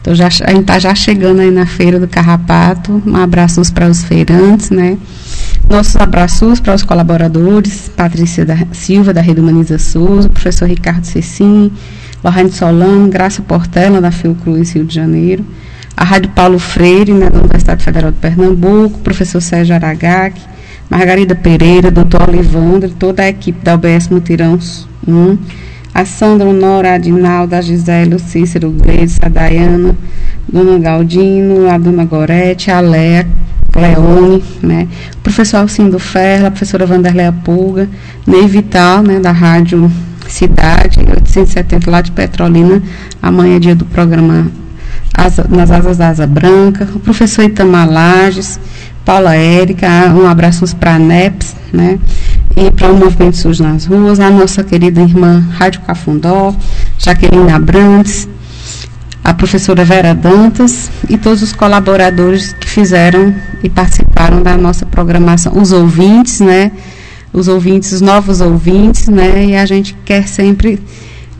Então já, a gente está já chegando aí na feira do Carrapato. Um abraço para os feirantes, né? Nossos abraços para os colaboradores, Patrícia da Silva, da Rede Humaniza o professor Ricardo Cecim, Lorraine Solano, Graça Portela, da Fiocruz, Rio de Janeiro, a Rádio Paulo Freire, né, da Universidade Federal de Pernambuco, professor Sérgio Aragaki, Margarida Pereira, doutor Olivandro, toda a equipe da UBS Mutirão 1, a Sandra Honora, a Adinalda, a Gisele, o Cícero, o Gleice, a Dayana, Dona Galdino, a Dona Gorete, a Léa, Cleone, né? O professor Alcindo Ferla, a professora Vanderleia Pulga, Ney Vital, né, da Rádio Cidade, 870 lá de Petrolina, amanhã é dia do programa Asa, Nas Asas da Asa Branca, o professor Itamar Lages, Paula Érica, um abraço para a NEPS, né? E para o Movimento SUS nas Ruas, a nossa querida irmã Rádio Cafundó, Jaqueline Abrantes, a professora Vera Dantas e todos os colaboradores que fizeram e participaram da nossa programação, os ouvintes, né? Os ouvintes, os novos ouvintes, né? E a gente quer sempre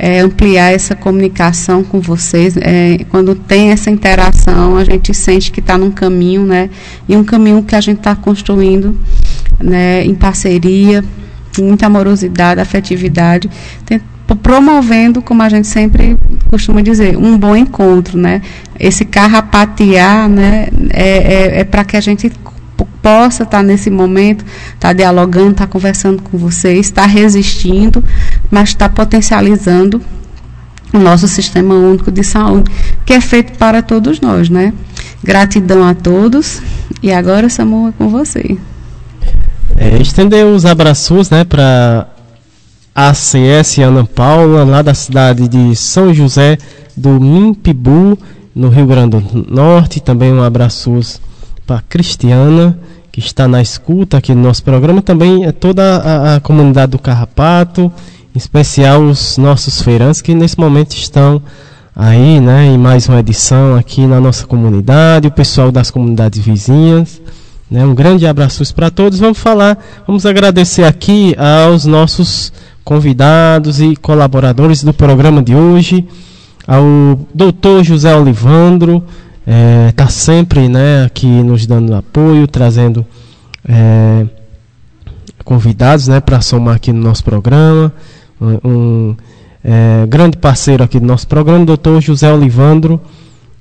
é, ampliar essa comunicação com vocês. É, quando tem essa interação, a gente sente que está num caminho, né? E um caminho que a gente está construindo né, em parceria, muita amorosidade, afetividade, promovendo, como a gente sempre costuma dizer, um bom encontro, né? Esse carrapatear, né, é, é, é para que a gente possa estar tá nesse momento, estar tá dialogando, estar tá conversando com vocês, estar resistindo, mas estar potencializando o nosso sistema único de saúde, que é feito para todos nós, né? Gratidão a todos. E agora, Samuel, é com você. É, estender os abraços, né, para a ACS Ana Paula, lá da cidade de São José do Mimpibu, no Rio Grande do Norte. Também um abraço para Cristiana, que está na escuta aqui no nosso programa, também é toda a, a comunidade do Carrapato, em especial os nossos feirantes que nesse momento estão aí, né, em mais uma edição aqui na nossa comunidade, o pessoal das comunidades vizinhas, né, um grande abraço para todos. Vamos falar, vamos agradecer aqui aos nossos convidados e colaboradores do programa de hoje, ao doutor José Olivandro, está é, tá sempre né, aqui nos dando apoio, trazendo é, convidados né, para somar aqui no nosso programa. Um, é, grande parceiro aqui do nosso programa, o doutor José Olivandro.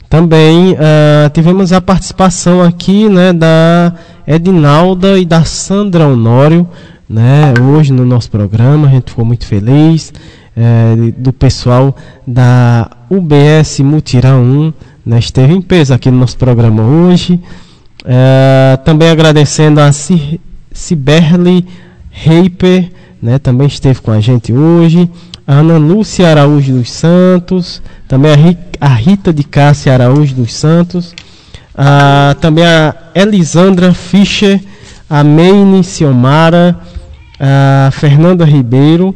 Também uh, tivemos a participação aqui né, da Edinalda e da Sandra Honório, né, hoje no nosso programa, a gente ficou muito feliz, é, do pessoal da UBS Mutirão 1, né, esteve em peso aqui no nosso programa hoje. É, também agradecendo a Ciberly Reiper, né, também esteve com a gente hoje. A Ana Lúcia Araújo dos Santos, também a Rita de Cássia Araújo dos Santos, Ah, também a Elisandra Fischer, a Meine Ciomara, a Fernanda Ribeiro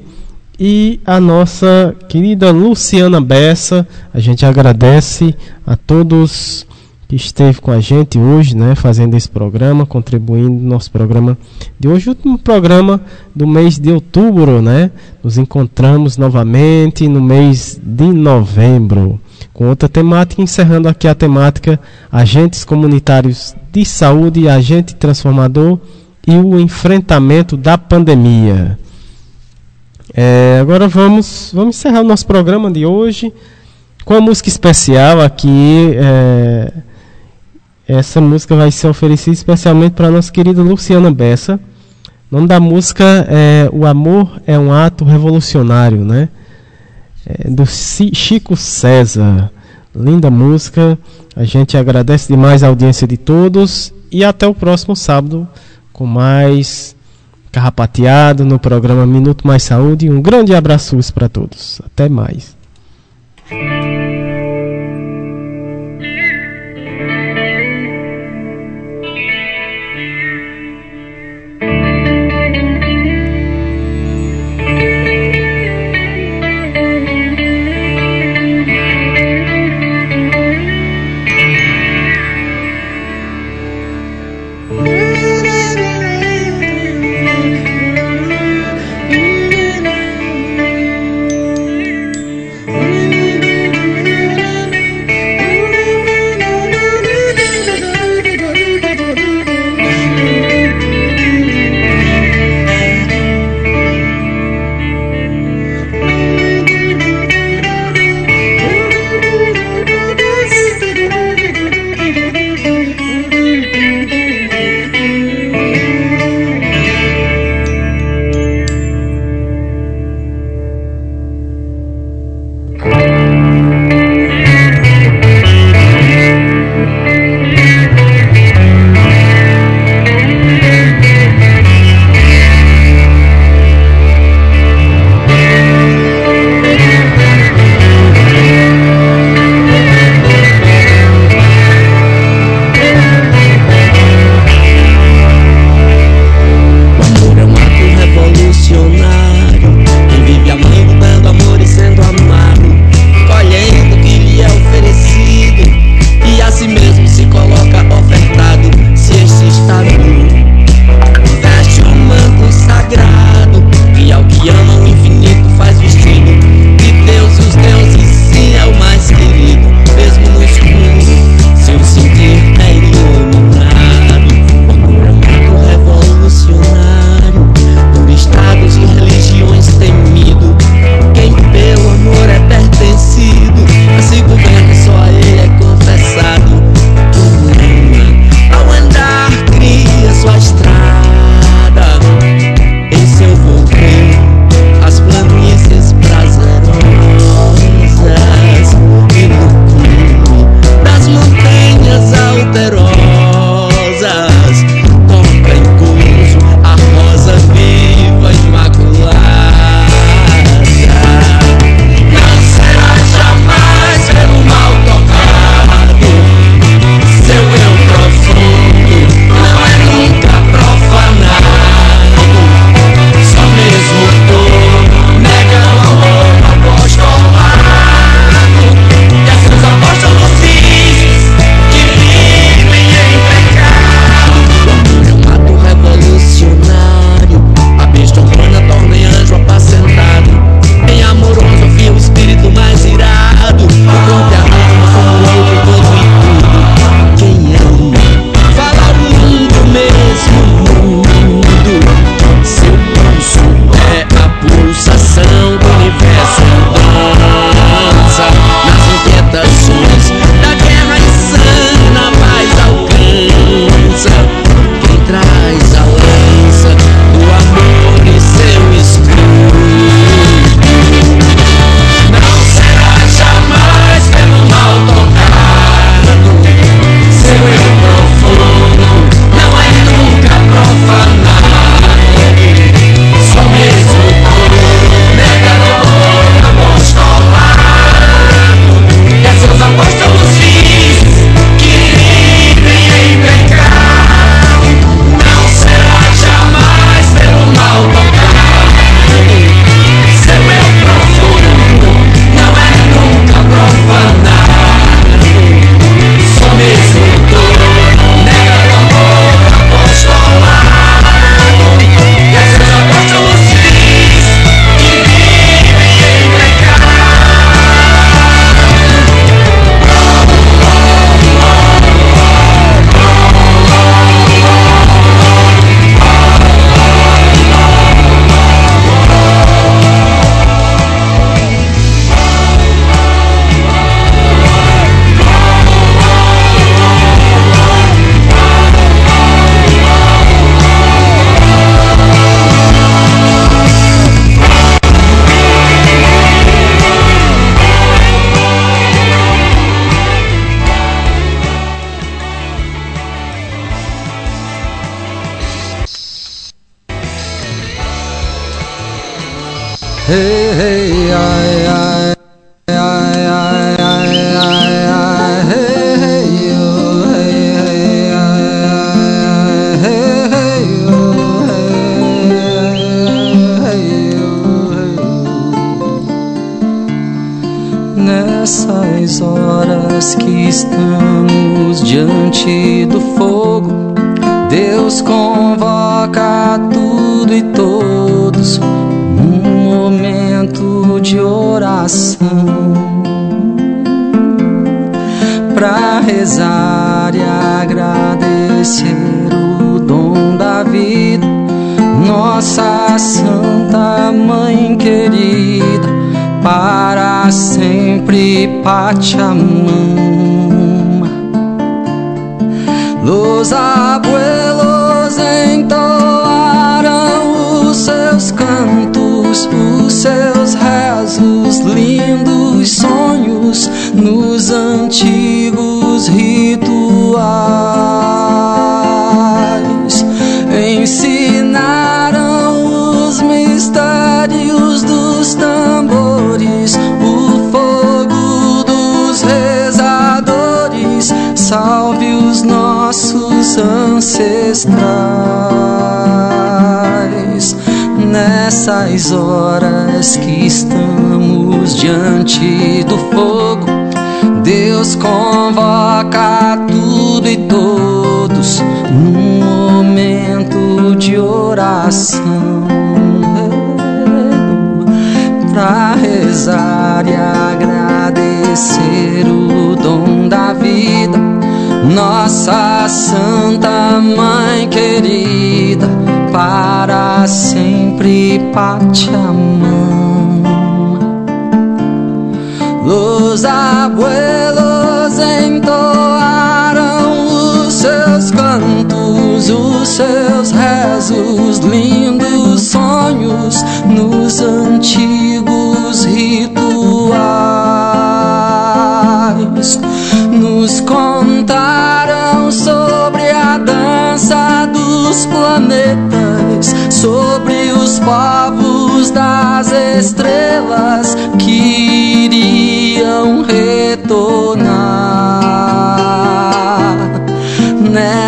e a nossa querida Luciana Bessa. A gente agradece a todos que esteve com a gente hoje, né, fazendo esse programa, contribuindo no nosso programa de hoje, último programa do mês de outubro, né? Nos encontramos novamente no mês de novembro com outra temática, encerrando aqui a temática agentes comunitários de saúde, agente transformador e o enfrentamento da pandemia. É, agora vamos, vamos encerrar o nosso programa de hoje com a música especial aqui. É, essa música vai ser oferecida especialmente para a nossa querida Luciana Bessa. O nome da música é O Amor é um Ato Revolucionário, né? É do Chico César. Linda música. A gente agradece demais a audiência de todos e até o próximo sábado com mais carrapateado no programa Minuto Mais Saúde. Um grande abraço para todos. Até mais.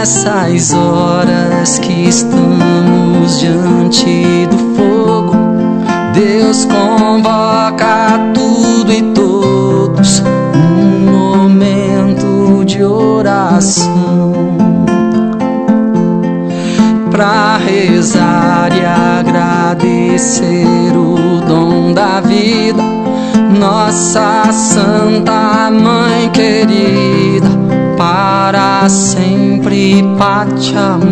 nessas horas que estamos diante do fogo, Deus convoca tudo e todos num momento de oração para rezar e agradecer o dom da vida, nossa Santa Mãe querida, para sempre. Pacham